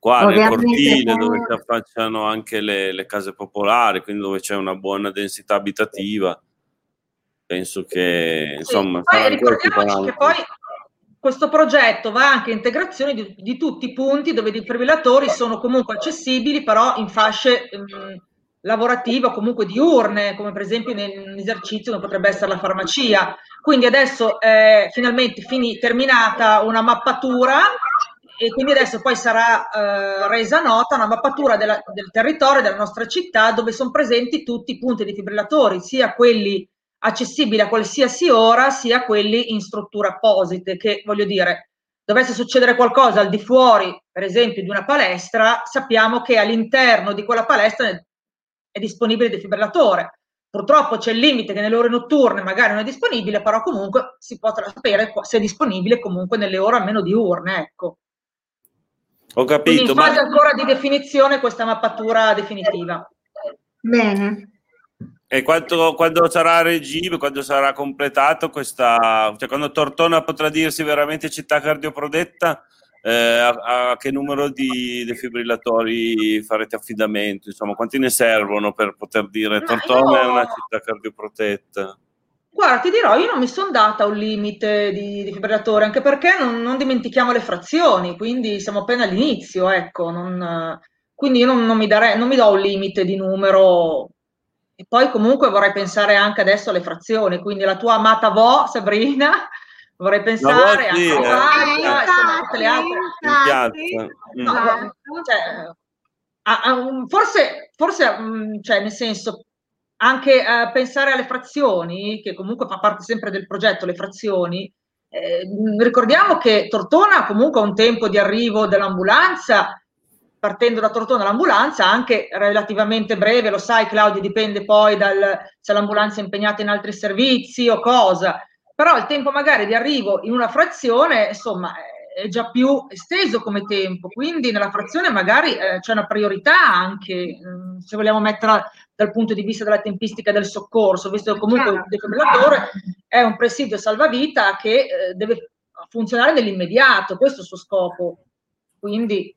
Speaker 1: qua nel cortile dove si affacciano anche le, le, case popolari, quindi dove c'è una buona densità abitativa. Penso che insomma.
Speaker 3: Sì, poi ricordiamoci che poi questo progetto va anche a integrazione di, di, tutti i punti dove i defibrillatori sono comunque accessibili, però in fasce mh, lavorative o comunque diurne, come per esempio nell'esercizio come potrebbe essere la farmacia. Quindi adesso è finalmente fini, terminata una mappatura e quindi adesso poi sarà eh, resa nota una mappatura della, del territorio della nostra città dove sono presenti tutti i punti di fibrillatori, sia quelli accessibili a qualsiasi ora, sia quelli in strutture apposite, che voglio dire, dovesse succedere qualcosa al di fuori, per esempio, di una palestra, sappiamo che all'interno di quella palestra è disponibile il defibrillatore. Purtroppo c'è il limite che nelle ore notturne magari non è disponibile, però comunque si potrà sapere se è disponibile comunque nelle ore almeno diurne, ecco.
Speaker 1: Ho capito.
Speaker 3: Quindi in fase ma... ancora di definizione questa mappatura definitiva.
Speaker 2: Bene.
Speaker 1: E quanto, quando sarà a regime, quando sarà completato questa, cioè quando Tortona potrà dirsi veramente città cardioprodetta, eh, a, a, che numero di defibrillatori farete affidamento? Insomma, quanti ne servono per poter dire Tortona io... è una città cardioprotetta?
Speaker 3: Guarda, ti dirò, io non mi sono data un limite di, fibrillatori, anche perché non, non, dimentichiamo le frazioni, quindi siamo appena all'inizio, ecco, non, quindi io non, non, mi darei, non mi do un limite di numero. E poi comunque vorrei pensare anche adesso alle frazioni, quindi la tua amata Vo, Sabrina, <laughs> vorrei pensare a insomma, tutte le altre. No, cioè, a, a, forse, forse, mm, cioè, nel senso, anche eh, pensare alle frazioni, che comunque fa parte sempre del progetto, le frazioni, eh, ricordiamo che Tortona comunque ha un tempo di arrivo dell'ambulanza, partendo da Tortona l'ambulanza, anche relativamente breve, lo sai Claudio, dipende poi dal, se l'ambulanza è impegnata in altri servizi o cosa, però il tempo magari di arrivo in una frazione, insomma, è già più esteso come tempo, quindi nella frazione magari eh, c'è una priorità anche, mm, se vogliamo metterla dal punto di vista della tempistica del soccorso, visto che comunque il defibrillatore è un presidio salvavita che eh, deve funzionare nell'immediato, questo è il suo scopo. Quindi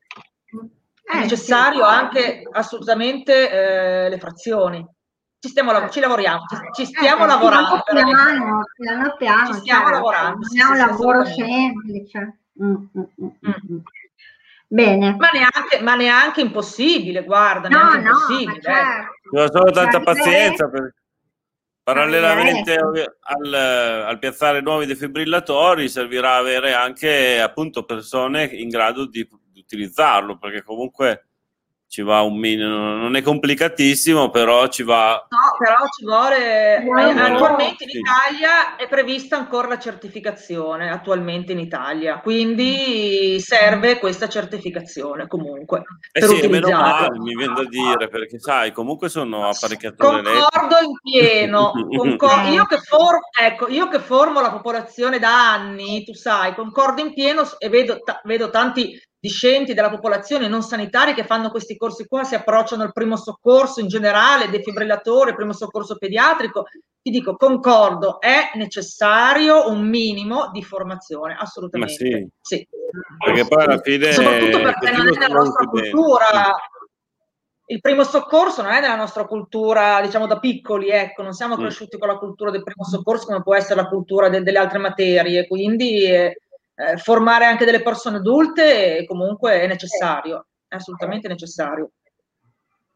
Speaker 3: è necessario anche assolutamente eh, le frazioni. Ci, stiamo, ci lavoriamo, ci, ci stiamo eh, lavorando.
Speaker 2: Piano, piano, piano,
Speaker 3: ci stiamo certo. lavorando.
Speaker 2: Non è un lavoro semplice. Mm, mm, mm, mm, Bene.
Speaker 3: Ma neanche, ma neanche impossibile, guarda, no, neanche no, impossibile. Certo.
Speaker 1: Ho solo tanta pazienza per Parallelamente al, al, piazzare nuovi defibrillatori servirà avere anche appunto persone in grado di, di utilizzarlo, perché comunque ci va un minimo, non è complicatissimo, però ci va.
Speaker 3: No, però ci vuole. Eh, attualmente in Italia è prevista ancora la certificazione, attualmente in Italia, quindi serve questa certificazione comunque.
Speaker 1: Eh per sì, meno male, mi viene da dire, perché sai, comunque sono apparecchiature
Speaker 3: Concordo in pieno. <laughs> Concor- io, che for- ecco, io che formo la popolazione da anni, tu sai, concordo in pieno e vedo, ta- vedo tanti discenti della popolazione non sanitari che fanno questi corsi qua, si approcciano al primo soccorso in generale, defibrillatore, primo soccorso pediatrico, ti dico, concordo, è necessario un minimo di formazione, assolutamente.
Speaker 1: Ma sì. sì. Perché poi alla fine...
Speaker 3: Soprattutto perché non è nella nostra cultura. Il primo soccorso non è nella nostra cultura, diciamo da piccoli, ecco, non siamo mm. cresciuti con la cultura del primo soccorso come può essere la cultura de- delle altre materie, quindi eh, eh, formare anche delle persone adulte comunque è necessario, è assolutamente necessario.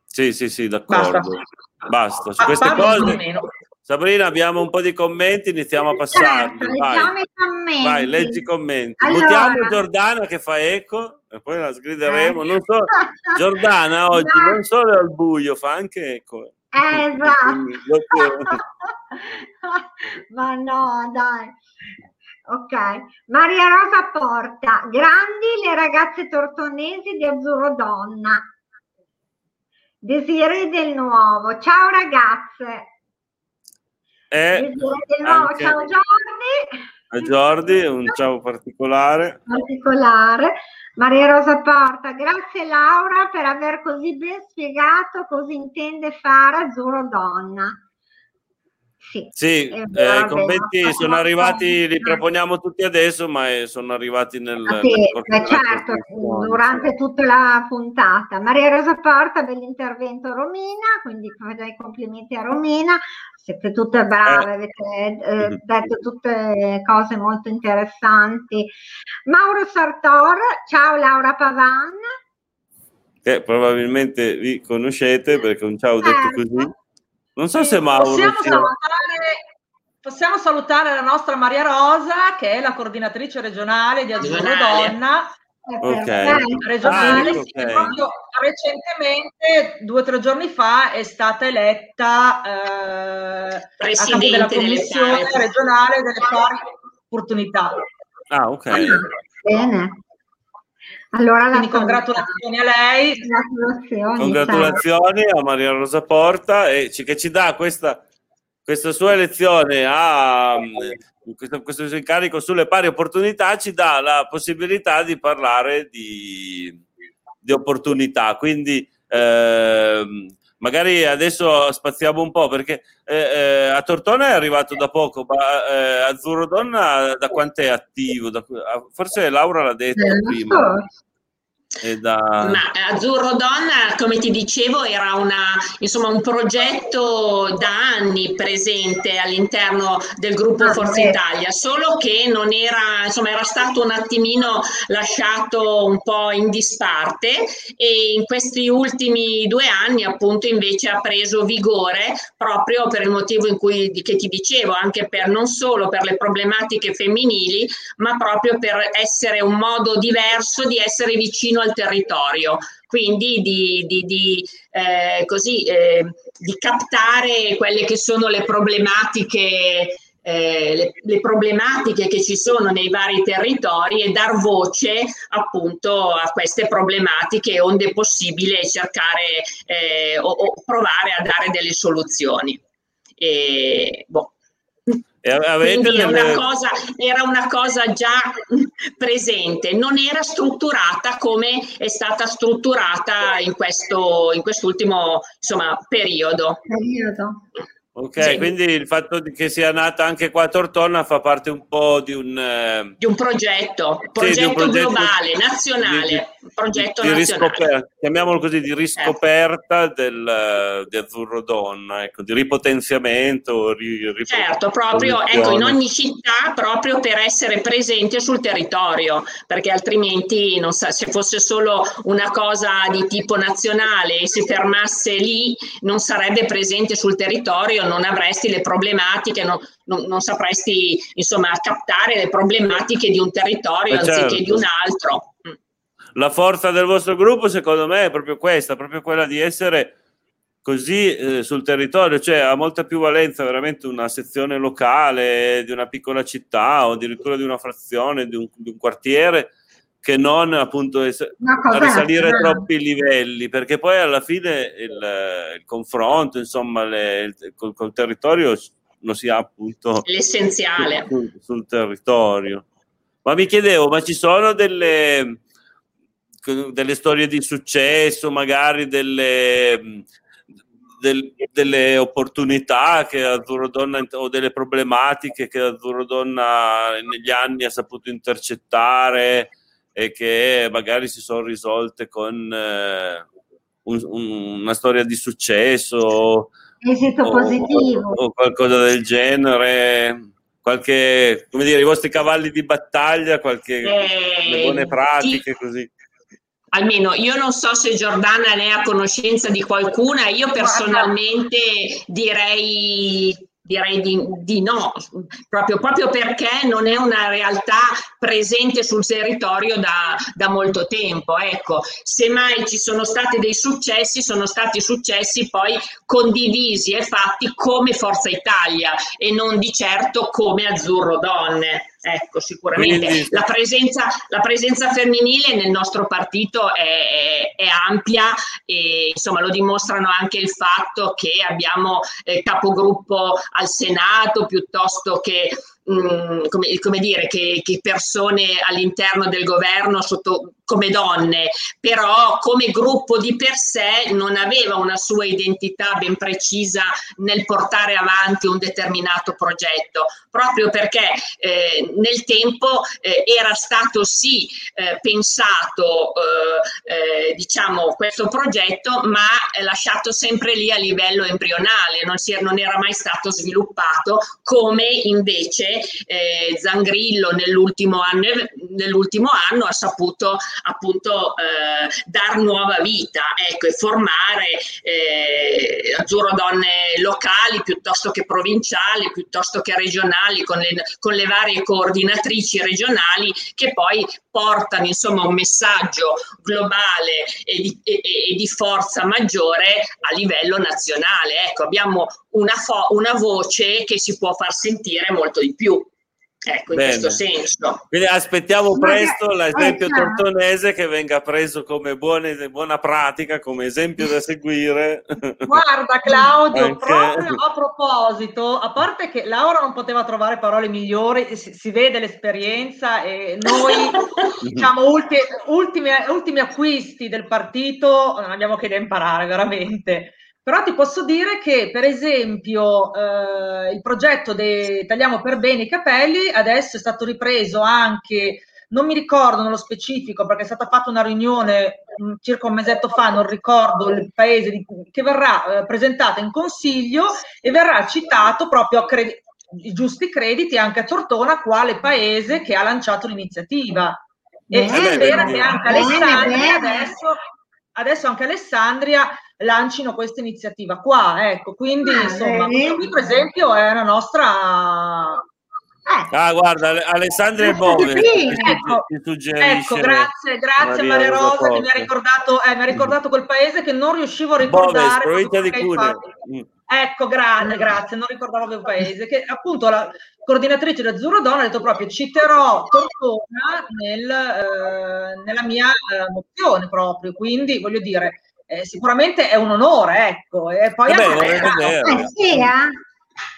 Speaker 1: Sì, sì, sì, d'accordo. Basta. Basta. Su queste cose, Sabrina, abbiamo un po' di commenti, iniziamo a passarli. Certo, vai. vai, leggi i commenti. Allora. Mutiamo Giordana che fa eco e poi la sgrideremo. Non so, <laughs> Giordana oggi no. non solo al buio, fa anche eco.
Speaker 2: Eh, esatto. <laughs> Ma no, dai. Ok, Maria Rosa Porta, grandi le ragazze tortonesi di Azzurro Donna. Desiree del Nuovo, ciao ragazze.
Speaker 1: Eh, del Nuovo, ciao Giordi. A Giordi, un ciao particolare.
Speaker 2: Particolare. Maria Rosa Porta, grazie Laura per aver così ben spiegato cosa intende fare Azzurro Donna.
Speaker 1: Sì, sì eh, i commenti sono arrivati, li proponiamo tutti adesso, ma sono arrivati nel...
Speaker 2: Ah, sì, nel certo, durante tutta la puntata. Maria Rosa Porta, bell'intervento Romina, quindi faccio i complimenti a Romina, siete tutte brave, eh. avete eh, detto tutte cose molto interessanti. Mauro Sartor, ciao Laura Pavan.
Speaker 1: Che probabilmente vi conoscete perché un ciao detto certo. così. Non so se Mauro...
Speaker 3: Possiamo, sia... salutare, possiamo salutare la nostra Maria Rosa, che è la coordinatrice regionale di Azzurro Donna.
Speaker 1: Ok.
Speaker 3: Regionale, ah, okay. proprio recentemente, due o tre giorni fa, è stata eletta eh, Presidente della Commissione delle regionale delle pari opportunità.
Speaker 1: Ah, ok.
Speaker 2: Bene. Allora,
Speaker 3: Quindi congratulazioni a lei.
Speaker 2: Congratulazioni,
Speaker 1: congratulazioni a Maria Rosa Porta e ci, che ci dà questa, questa sua elezione a questo, questo suo incarico sulle pari opportunità ci dà la possibilità di parlare di, di opportunità. Quindi ehm, magari adesso spaziamo un po' perché eh, eh, a Tortona è arrivato da poco, ma eh, Azzurro Donna da quanto è attivo? Da, forse Laura l'ha detto eh, prima. So.
Speaker 4: Da... Ma Azzurro Donna, come ti dicevo, era una, insomma, un progetto da anni presente all'interno del gruppo ah, Forza Italia, solo che non era, insomma, era stato un attimino lasciato un po' in disparte e in questi ultimi due anni appunto invece ha preso vigore proprio per il motivo in cui che ti dicevo, anche per non solo per le problematiche femminili, ma proprio per essere un modo diverso di essere vicino al territorio, quindi di, di, di, eh, così, eh, di captare quelle che sono le problematiche. Eh, le, le, problematiche che ci sono nei vari territori e dar voce appunto a queste problematiche onde è possibile cercare eh, o, o, provare a dare delle soluzioni. E, boh. Una cosa, era una cosa già presente, non era strutturata come è stata strutturata in, questo, in quest'ultimo insomma, periodo.
Speaker 2: periodo.
Speaker 1: Ok, sì. quindi il fatto che sia nata anche qua a Tortona fa parte un po' di un...
Speaker 4: Eh... Di un progetto, progetto, sì, un progetto globale, nazionale, di, progetto
Speaker 1: di,
Speaker 4: nazionale.
Speaker 1: chiamiamolo così, di riscoperta eh. del, di Azzurro Donna, ecco, di ripotenziamento. Ri,
Speaker 4: certo, proprio ecco, in ogni città proprio per essere presente sul territorio, perché altrimenti non sa, se fosse solo una cosa di tipo nazionale e si fermasse lì non sarebbe presente sul territorio non avresti le problematiche, non, non, non sapresti insomma captare le problematiche di un territorio eh certo. anziché di un altro. Mm.
Speaker 1: La forza del vostro gruppo, secondo me, è proprio questa, proprio quella di essere così eh, sul territorio, cioè ha molta più valenza veramente una sezione locale di una piccola città o addirittura di una frazione, di un, di un quartiere che non appunto es- risalire a troppi livelli, perché poi alla fine il, il confronto, insomma, le, il, col, col, territorio lo si ha appunto
Speaker 4: l'essenziale
Speaker 1: sul, sul, territorio. Ma mi chiedevo, ma ci sono delle, delle storie di successo, magari delle, del, delle opportunità che Azzurro Donna o delle problematiche che Azzurro Donna negli anni ha saputo intercettare? E che magari si sono risolte con eh, un, un, una storia di successo
Speaker 2: esito o, positivo.
Speaker 1: o, o qualcosa del genere qualche come dire i vostri cavalli di battaglia qualche eh, buone pratiche ti... così.
Speaker 4: Almeno io non so se Giordana ne ha conoscenza di qualcuna, io personalmente direi Direi di, di no, proprio, proprio, perché non è una realtà presente sul territorio da, da, molto tempo. Ecco, semmai ci sono stati dei successi, sono stati successi poi condivisi e fatti come Forza Italia e non di certo come Azzurro Donne. Ecco, sicuramente. Quindi... la, presenza, la, presenza, femminile nel nostro partito è, è, è, ampia e insomma lo dimostrano anche il fatto che abbiamo eh, capogruppo al Senato piuttosto che Mm, come, come, dire, che, che, persone all'interno del governo sotto, come donne, però come gruppo di per sé non aveva una sua identità ben precisa nel portare avanti un determinato progetto, proprio perché eh, nel tempo eh, era stato sì eh, pensato eh, eh, diciamo questo progetto, ma lasciato sempre lì a livello embrionale, non, si, non era mai stato sviluppato come invece eh, Zangrillo nell'ultimo anno, nell'ultimo anno ha saputo appunto eh, dar nuova vita ecco, e formare eh, azzurro donne locali piuttosto che provinciali, piuttosto che regionali, con le, con le varie coordinatrici regionali che poi portano insomma un messaggio globale e di, e, e di forza maggiore a livello nazionale. Ecco, abbiamo una, fo- una voce che si può far sentire molto di più. Ecco, in Bene. questo senso.
Speaker 1: Quindi aspettiamo presto l'esempio eh, tortonese che venga preso come buone, buona pratica, come esempio da seguire.
Speaker 3: Guarda Claudio, Anche... proprio a proposito, a parte che Laura non poteva trovare parole migliori, si, si vede l'esperienza e noi, <laughs> diciamo, ultimi, ultimi, ultimi acquisti del partito non abbiamo che da imparare, veramente. Però ti posso dire che, per esempio, eh, il progetto di Tagliamo per bene i capelli adesso è stato ripreso anche, non mi ricordo nello specifico perché è stata fatta una riunione mh, circa un mesetto fa, non ricordo il paese di, che verrà eh, presentata in consiglio e verrà citato proprio a credi- i giusti crediti anche a Tortona, quale paese che ha lanciato l'iniziativa. E si spera che anche Alessandria adesso, adesso anche Alessandria lancino questa iniziativa qua, ecco, quindi ah, insomma, qui per esempio è una nostra
Speaker 1: eh. Ah, guarda, Alessandria Bove sì,
Speaker 3: ecco, ecco, grazie, grazie Maria, Maria Rosa che mi ha ricordato, eh, mi ha ricordato quel paese che non riuscivo a ricordare. Boves, provincia di Cuneo. Mm. Ecco, grazie, grazie, non ricordavo quel paese, che appunto la coordinatrice di Azzurro Donna ha detto proprio citerò Tortona nel, eh, nella mia eh, mozione proprio, quindi voglio dire, eh, sicuramente è un onore, ecco. E poi Vabbè,
Speaker 2: anche, eh, sì, eh?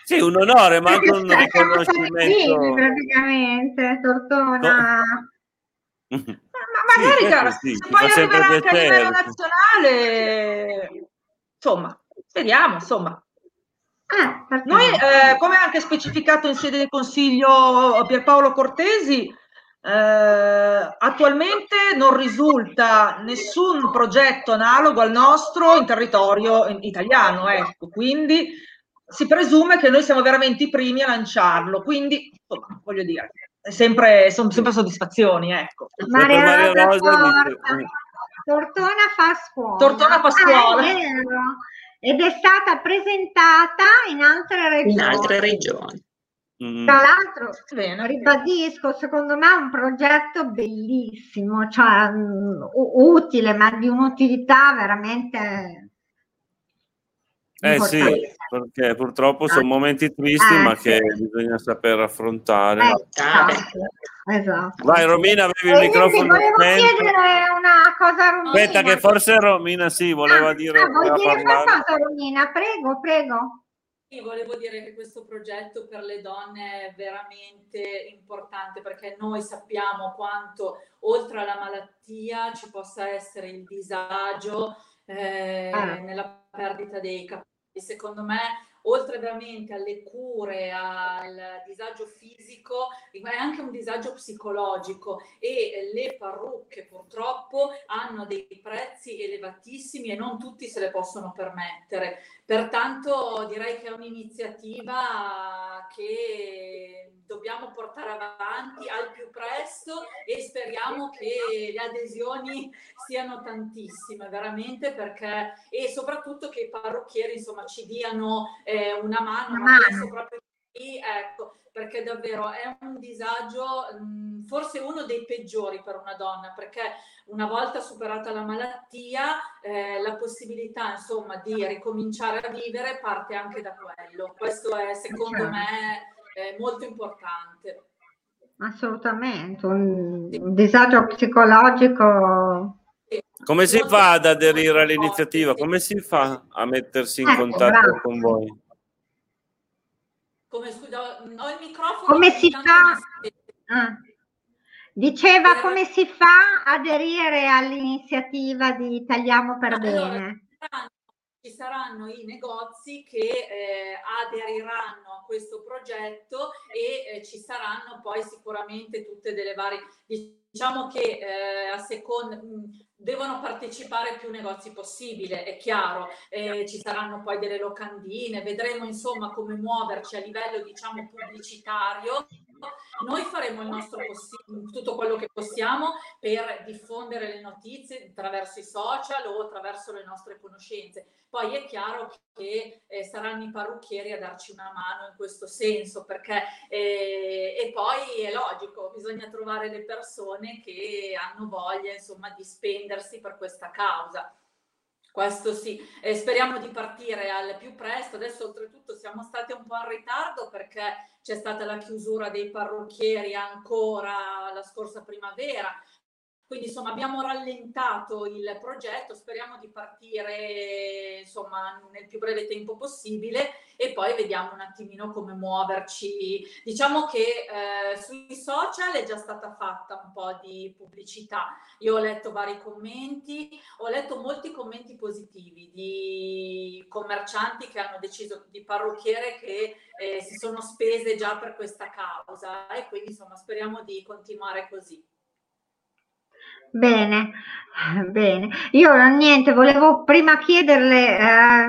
Speaker 1: sì, un onore, ma anche un riconoscimento.
Speaker 2: praticamente, Tortona.
Speaker 3: No. ma magari, sì, cara, sì, se poi arriverà anche a livello nazionale, insomma, speriamo, insomma. Eh, Noi, eh, come anche specificato in sede del Consiglio Pierpaolo Cortesi, eh, attualmente non risulta nessun progetto analogo al nostro in territorio italiano, ecco, quindi si presume che noi siamo veramente i primi a lanciarlo, quindi voglio dire, sempre, sono sempre soddisfazioni, ecco.
Speaker 2: Maria, Maria Rosa Tortona fa scuola.
Speaker 3: Tortona fa scuola.
Speaker 2: Ah, ed è stata presentata in altre regioni.
Speaker 4: In altre regioni.
Speaker 2: Mm. Tra l'altro, Bene. ribadisco, secondo me è un progetto bellissimo, cioè um, utile, ma di un'utilità veramente
Speaker 1: eh sì, perché purtroppo sono momenti tristi, eh, ma sì. che bisogna saper affrontare. Eh,
Speaker 2: esatto, esatto.
Speaker 1: Vai Romina, avevi il microfono.
Speaker 2: Volevo chiedere una cosa a Romina.
Speaker 1: Aspetta, che forse Romina sì, voleva ah, dire.
Speaker 2: Ah, vuoi dire qualcosa Romina? Prego, prego.
Speaker 5: Volevo dire che questo progetto per le donne è veramente importante perché noi sappiamo quanto oltre alla malattia ci possa essere il disagio eh, ah. nella perdita dei capelli secondo me, oltre veramente alle cure, al disagio fisico, è anche un disagio psicologico e le parrucche purtroppo hanno dei prezzi elevatissimi e non tutti se le possono permettere. Pertanto direi che è un'iniziativa che dobbiamo portare avanti al più presto e speriamo che le adesioni siano tantissime veramente perché e soprattutto che i parrucchieri insomma ci diano eh, una mano, una mano. proprio lì, ecco, perché davvero è un disagio, mh, forse uno dei peggiori per una donna, perché una volta superata la malattia, eh, la possibilità insomma di ricominciare a vivere parte anche da quello. Questo è secondo certo. me è molto importante.
Speaker 2: Assolutamente, un, un disagio psicologico.
Speaker 1: Come si fa ad aderire all'iniziativa? Come si fa a mettersi in ecco, contatto bravo. con voi?
Speaker 5: Come, scusa, ho il microfono.
Speaker 2: Come si fa? Ah. Diceva come si fa ad aderire all'iniziativa di Tagliamo per allora, Bene?
Speaker 5: Ci saranno i negozi che eh, aderiranno a questo progetto e eh, ci saranno poi sicuramente tutte delle varie diciamo che eh, a seconda devono partecipare più negozi possibile, è chiaro, eh, ci saranno poi delle locandine, vedremo insomma come muoverci a livello diciamo pubblicitario noi faremo il nostro tutto quello che possiamo per diffondere le notizie attraverso i social o attraverso le nostre conoscenze. Poi è chiaro che eh, saranno i parrucchieri a darci una mano in questo senso, perché eh, e poi è logico, bisogna trovare le persone che hanno voglia insomma di spendersi per questa causa. Questo sì, eh, speriamo di partire al più presto. Adesso oltretutto siamo stati un po' in ritardo perché c'è stata la chiusura dei parrucchieri ancora la scorsa primavera, quindi insomma abbiamo rallentato il progetto, speriamo di partire insomma nel più breve tempo possibile e poi vediamo un attimino come muoverci. Diciamo che eh, sui social è già stata fatta un po' di pubblicità. Io ho letto vari commenti, ho letto molti commenti positivi di commercianti che hanno deciso di parrucchiere che eh, si sono spese già per questa causa e quindi insomma speriamo di continuare così.
Speaker 2: Bene, bene. Io niente, volevo prima chiederle,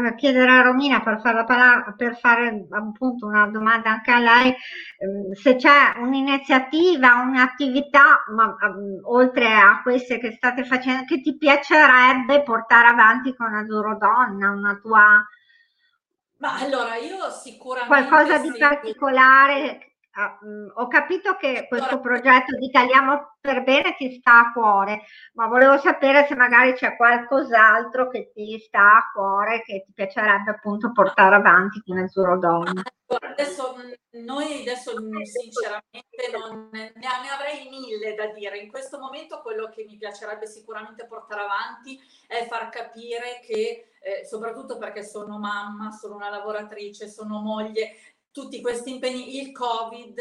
Speaker 2: eh, chiedere a Romina per fare, parola, per fare appunto una domanda anche a lei, eh, se c'è un'iniziativa, un'attività, ma um, oltre a queste che state facendo, che ti piacerebbe portare avanti con Azzurro Donna, una tua...
Speaker 5: Ma allora io sicuramente...
Speaker 2: Qualcosa di particolare Ah, mh, ho capito che questo progetto di Italiamo per bene ti sta a cuore, ma volevo sapere se magari c'è qualcos'altro che ti sta a cuore che ti piacerebbe appunto portare avanti con Azzurro Donna.
Speaker 5: Adesso noi adesso sinceramente non, ne, ne, avrei mille da dire. In questo momento quello che mi piacerebbe sicuramente portare avanti è far capire che, eh, soprattutto perché sono mamma, sono una lavoratrice, sono moglie, tutti questi impegni, il Covid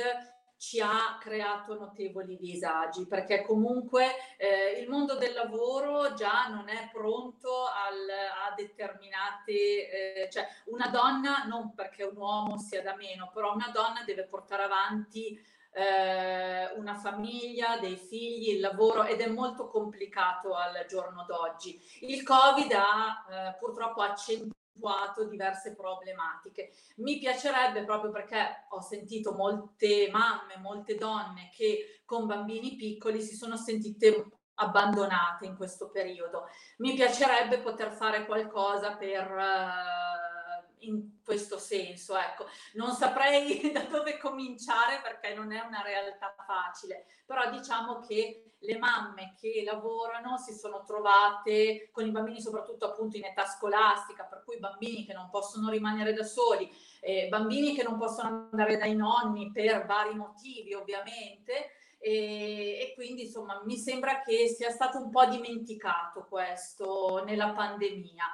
Speaker 5: ci ha creato notevoli disagi perché comunque eh, il mondo del lavoro già non è pronto al, a determinate, eh, cioè una donna, non perché un uomo sia da meno, però una donna deve portare avanti eh, una famiglia, dei figli, il lavoro ed è molto complicato al giorno d'oggi. Il Covid ha eh, purtroppo accentuato diverse problematiche. Mi piacerebbe proprio perché ho sentito molte mamme, molte donne che con bambini piccoli si sono sentite abbandonate in questo periodo. Mi piacerebbe poter fare qualcosa per uh, in questo senso, ecco. Non saprei <laughs> da dove cominciare perché non è una realtà facile, però diciamo che le mamme che lavorano si sono trovate con i bambini soprattutto appunto in età scolastica, per cui bambini che non possono rimanere da soli, eh, bambini che non possono andare dai nonni per vari motivi ovviamente, e, e, quindi insomma mi sembra che sia stato un po' dimenticato questo nella pandemia.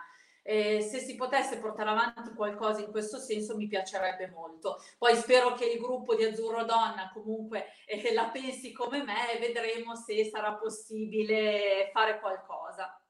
Speaker 5: Eh, se si potesse portare avanti qualcosa in questo senso mi piacerebbe molto. Poi spero che il gruppo di Azzurro Donna comunque eh, la pensi come me e vedremo se sarà possibile fare qualcosa.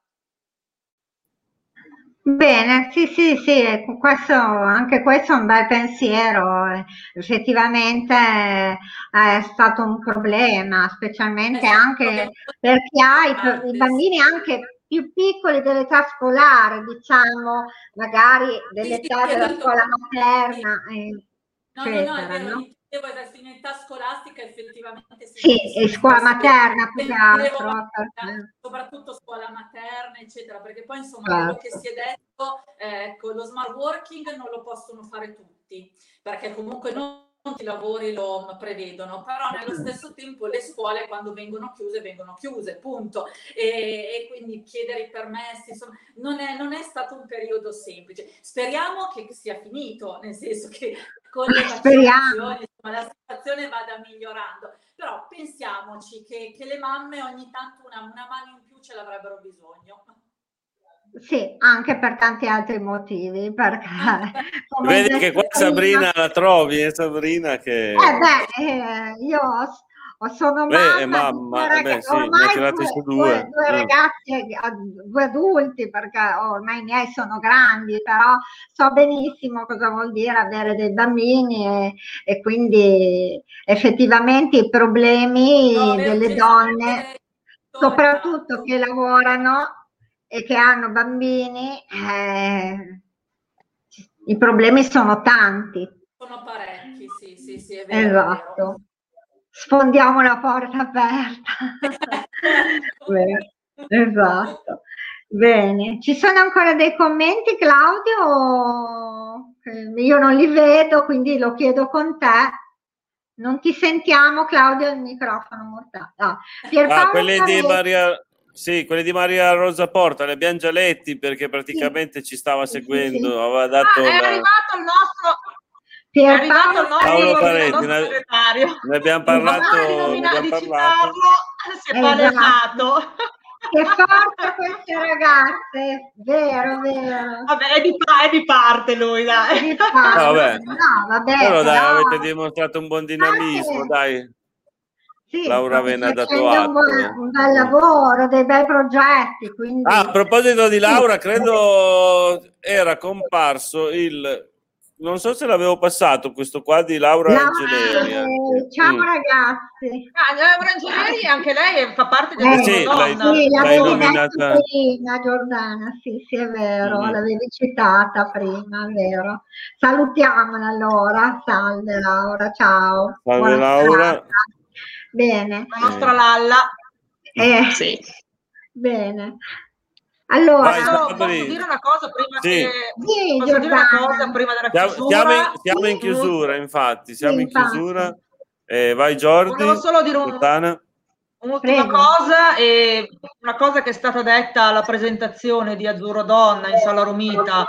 Speaker 2: Bene, sì, sì, sì, questo, anche questo è un bel pensiero, effettivamente è stato un problema, specialmente esatto. anche per chi ha i, i bambini anche più piccoli dell'età scolare, diciamo, magari dell'età della scuola materna, eccetera, no? no,
Speaker 5: Devo adesso in età scolastica effettivamente
Speaker 2: sì, e scuola materna più che altro
Speaker 5: soprattutto scuola materna eccetera perché poi insomma certo. quello che si è detto ecco lo smart working non lo possono fare tutti perché comunque non i lavori lo prevedono, però nello stesso tempo le scuole quando vengono chiuse vengono chiuse, punto. E, e quindi chiedere i permessi, insomma, non è, non è, stato un periodo semplice. Speriamo che sia finito, nel senso che con le vaccinazioni la situazione vada migliorando, però pensiamoci che, che le mamme ogni tanto una, una mano in più ce l'avrebbero bisogno.
Speaker 2: Sì, anche per tanti altri motivi, perché... <laughs>
Speaker 1: Vedi che qua Sabrina la trovi, eh, Sabrina che...
Speaker 2: Eh beh, eh, io sono beh, mamma, mamma
Speaker 1: due, beh, sì, ormai due,
Speaker 2: due, due, due, mm. ragazzi, due adulti, perché ormai i miei sono grandi, però so benissimo cosa vuol dire avere dei bambini e, e quindi effettivamente i problemi no, delle donne, soprattutto che lavorano, e che hanno bambini, eh, i problemi sono tanti.
Speaker 5: Sono parecchi, sì, sì, sì, è
Speaker 2: vero. Esatto. È vero. Sfondiamo la porta aperta. <laughs> esatto. Bene, ci sono ancora dei commenti Claudio? Io non li vedo, quindi lo chiedo con te. Non ti sentiamo Claudio, il microfono mortale.
Speaker 1: Ah, ah, quelli di Maria, sì, quelli di Maria Rosa Porta, li abbiamo già letti perché praticamente sì. ci stava seguendo, sì, aveva dato... Ah,
Speaker 3: è
Speaker 1: la...
Speaker 3: arrivato il nostro... È arrivato il nostro,
Speaker 1: Paolo Paretti, ne, ne abbiamo parlato, ne abbiamo parlato.
Speaker 3: si è palesato.
Speaker 2: Che forza queste ragazze, vero, vero.
Speaker 3: Vabbè, è di, è di parte lui, dai. Di parte.
Speaker 1: No, vabbè. No, vabbè però, dai, no. avete dimostrato un buon dinamismo, Anche... dai. Sì, Laura Vena dato atto.
Speaker 2: Un, un bel lavoro, dei bei progetti. Quindi...
Speaker 1: Ah, a proposito di Laura, credo era comparso il non so se l'avevo passato questo qua di Laura no, Angeleri.
Speaker 2: Eh, ciao mm. ragazzi.
Speaker 3: Ah, Laura Angeleri anche lei fa parte del eh,
Speaker 2: sì, donna. Sì, l'hai nominata prima Giordana, sì, sì, è vero, mm. l'avevi citata prima, è vero. Salutiamola allora, salve Laura, ciao.
Speaker 1: Salve Buona Laura. Serata.
Speaker 2: Bene.
Speaker 3: La nostra Lalla.
Speaker 2: Eh, sì. Bene. Allora, Vai,
Speaker 3: posso dire una cosa prima sì. che sì, posso dire una cosa prima della chiusura?
Speaker 1: Siamo in, siamo in chiusura, infatti, siamo sì, in chiusura. Eh, vai Giordi.
Speaker 3: Volevo solo dire un, un'ultima Prego. cosa, e una cosa che è stata detta alla presentazione di Azzurro Donna in Sala Romita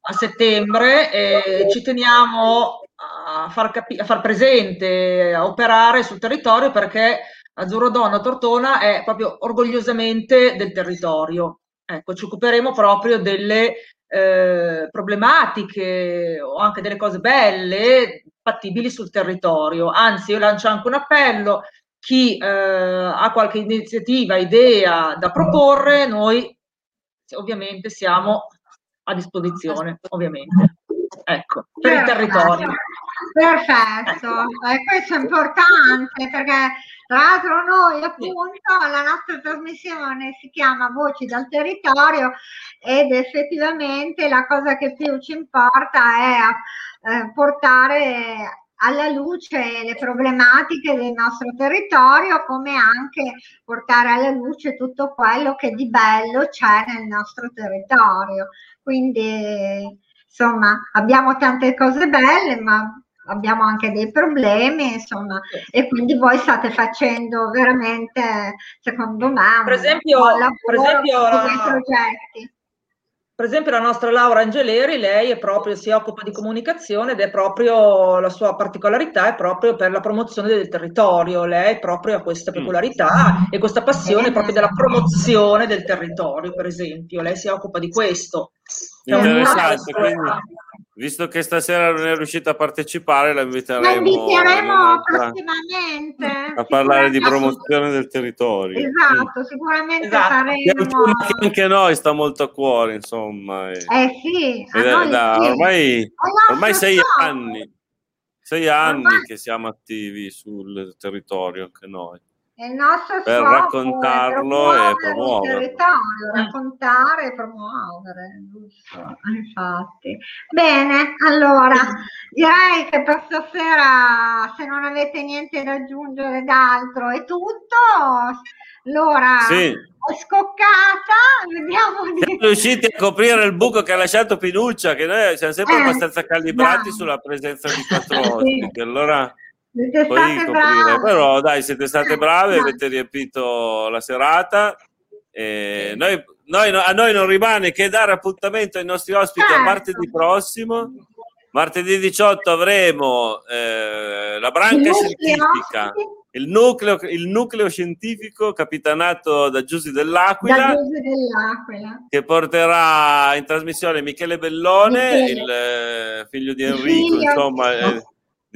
Speaker 3: a settembre, e ci teniamo a far, capi- a far presente, a operare sul territorio perché Azzurro Donna Tortona è proprio orgogliosamente del territorio. Ecco, ci occuperemo proprio delle eh, problematiche o anche delle cose belle fattibili sul territorio. Anzi, io lancio anche un appello, chi eh, ha qualche iniziativa, idea da proporre, noi ovviamente siamo a disposizione, ovviamente. Ecco, per il territorio.
Speaker 2: Perfetto, e questo è importante perché tra l'altro noi appunto la nostra trasmissione si chiama Voci dal territorio ed effettivamente la cosa che più ci importa è eh, portare alla luce le problematiche del nostro territorio, come anche portare alla luce tutto quello che di bello c'è nel nostro territorio. Quindi, insomma, abbiamo tante cose belle, ma abbiamo anche dei problemi, insomma, e quindi voi state facendo veramente, secondo me,
Speaker 3: per esempio, un lavoro per esempio, la... progetti. Per esempio la nostra Laura Angeleri, lei è proprio, si occupa di comunicazione ed è proprio, la sua particolarità è proprio per la promozione del territorio, lei proprio ha questa mm. peculiarità e questa passione proprio della promozione del territorio, per esempio, lei si occupa di questo.
Speaker 1: Interessante, quindi Visto che stasera non è riuscita a partecipare, la inviteremo, la
Speaker 2: inviteremo prossimamente
Speaker 1: a parlare di promozione del territorio.
Speaker 2: Esatto, sicuramente esatto. faremo.
Speaker 1: Che anche noi sta molto a cuore, insomma.
Speaker 2: Eh sì,
Speaker 1: da, da, sì. ormai, ormai sei anni, sei anni ormai... che siamo attivi sul territorio anche noi
Speaker 2: il nostro
Speaker 1: per raccontarlo e promuovere.
Speaker 2: Raccontare e promuovere, giusto, infatti. Bene, allora direi che per stasera, se non avete niente da aggiungere d'altro, è tutto. Allora, sì. è scoccata, vediamo
Speaker 1: di... Siamo riusciti a coprire il buco che ha lasciato Pinuccia, che noi siamo sempre eh, abbastanza calibrati no. sulla presenza di quattro <laughs> ospiti. Allora. Però dai, siete state brave, avete riempito la serata. E noi, noi, a noi non rimane che dare appuntamento ai nostri ospiti certo. a martedì prossimo. Martedì 18 avremo eh, la branca scientifica, il nucleo, il nucleo, scientifico capitanato da Giusy dell'Aquila,
Speaker 2: dell'Aquila,
Speaker 1: che porterà in trasmissione Michele Bellone, Michele. il eh, figlio di Enrico, figlio. insomma. Eh,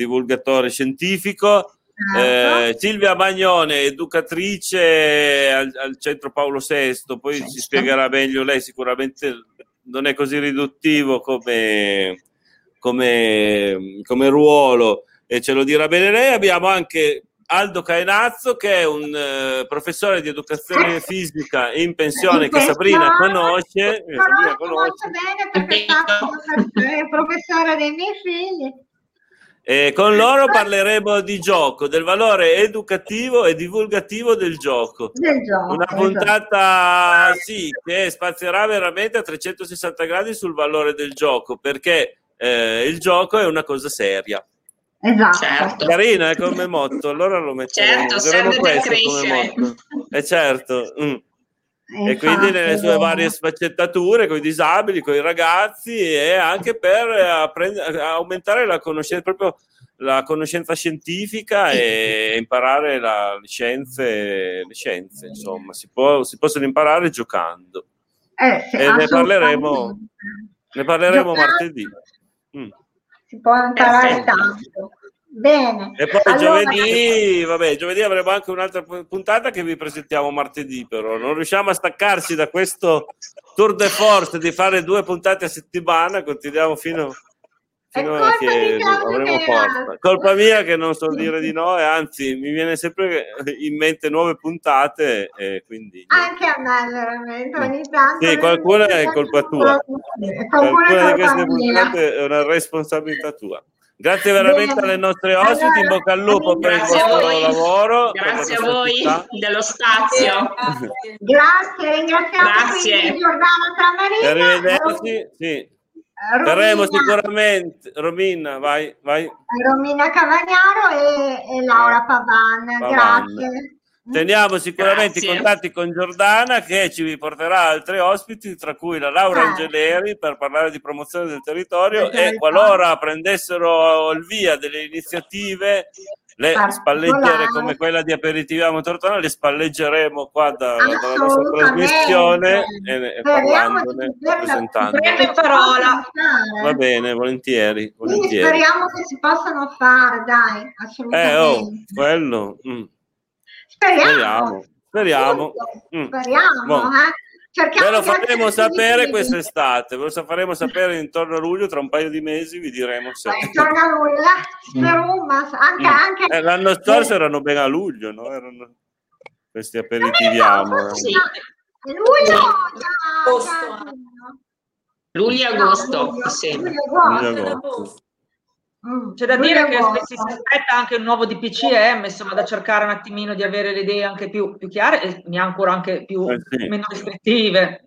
Speaker 1: divulgatore scientifico. Certo. Eh, Silvia Bagnone, educatrice al, al, centro Paolo VI, poi certo. ci spiegherà meglio lei, sicuramente non è così riduttivo come, come, come ruolo e ce lo dirà bene lei. Abbiamo anche Aldo Caenazzo che è un uh, professore di educazione fisica in pensione in che Sabrina conosce.
Speaker 2: Sabrina conosce bene perché è stato professore dei miei figli.
Speaker 1: E con loro parleremo di gioco, del valore educativo e divulgativo del gioco.
Speaker 2: Del gioco
Speaker 1: Una puntata sì, che spazierà veramente a 360 gradi sul valore del gioco, perché eh, il gioco è una cosa seria.
Speaker 2: Esatto. Certo.
Speaker 1: Carina è come motto, allora lo metteremo.
Speaker 4: Certo, serve per crescere.
Speaker 1: Eh certo. Mm. E, quindi nelle sue varie sfaccettature con i disabili, con i ragazzi e anche per apprend- aumentare la conoscenza, proprio la conoscenza scientifica e imparare la, le, scienze, le scienze, insomma, si, può, si possono imparare giocando.
Speaker 2: Eh, sì,
Speaker 1: e ne parleremo, ne parleremo martedì.
Speaker 2: Mm. Si può imparare eh, tanto. Bene.
Speaker 1: E poi allora... giovedì, vabbè, giovedì avremo anche un'altra puntata che vi presentiamo martedì, però non riusciamo a staccarci da questo tour de force di fare due puntate a settimana, continuiamo fino, fino a che avremo porta. Colpa mia che non so dire di no e anzi mi viene sempre in mente nuove puntate e quindi...
Speaker 2: Anche a me veramente, ogni tanto...
Speaker 1: Sì, qualcuna è colpa tua. Qualcuna di queste puntate è una responsabilità tua. Grazie veramente Bene. alle nostre ospiti, in bocca al lupo per il vostro lavoro.
Speaker 4: Grazie a voi città. dello spazio.
Speaker 2: Grazie, ringraziamo Grazie. Giordano Tramarina.
Speaker 1: Arrivederci, sì. Verremo sicuramente. Romina, vai, vai.
Speaker 2: Romina Cavagnaro e, e Laura Pavan. Pavan. Grazie.
Speaker 1: Teniamo sicuramente Grazie. i contatti con Giordana che ci porterà altri ospiti, tra cui la Laura. Angeleri per parlare di promozione del territorio e qualora prendessero il via delle iniziative le spalleggere come quella di Aperitiviamo Tortona, le spalleggeremo qua da, dalla nostra trasmissione e, e parlandone, presentandone.
Speaker 3: parola.
Speaker 1: Va bene, volentieri, volentieri.
Speaker 2: speriamo che si possano fare, dai, assolutamente. Eh, oh,
Speaker 1: quello.
Speaker 2: Mm. Speriamo.
Speaker 1: Speriamo.
Speaker 2: Speriamo, mm. speriamo eh.
Speaker 1: Ve lo faremo sapere quest'estate, ve lo faremo sapere intorno a luglio, tra un paio di mesi vi diremo se...
Speaker 2: Intorno a luglio, spero, ma anche... Mm. anche...
Speaker 1: Eh, l'anno scorso erano ben a luglio, no? Erano questi aperitiviamo.
Speaker 2: Sì. Luglio,
Speaker 4: luglio agosto, sì. Luglio
Speaker 3: agosto. Mm, C'è da dire che si aspetta anche un nuovo DPCM, insomma, da cercare un attimino di avere le idee anche più, più chiare e mi ancora anche più eh sì. meno restrittive.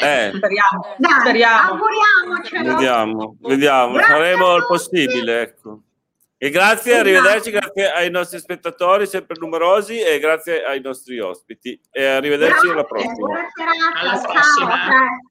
Speaker 1: Eh.
Speaker 3: Speriamo,
Speaker 2: Dai,
Speaker 3: speriamo.
Speaker 1: Vediamo, vediamo, faremo il possibile, ecco. E grazie, arrivederci, grazie ai nostri spettatori, sempre numerosi, e grazie ai nostri ospiti. E arrivederci
Speaker 2: grazie,
Speaker 1: alla prossima.
Speaker 2: Alla prossima. Ciao.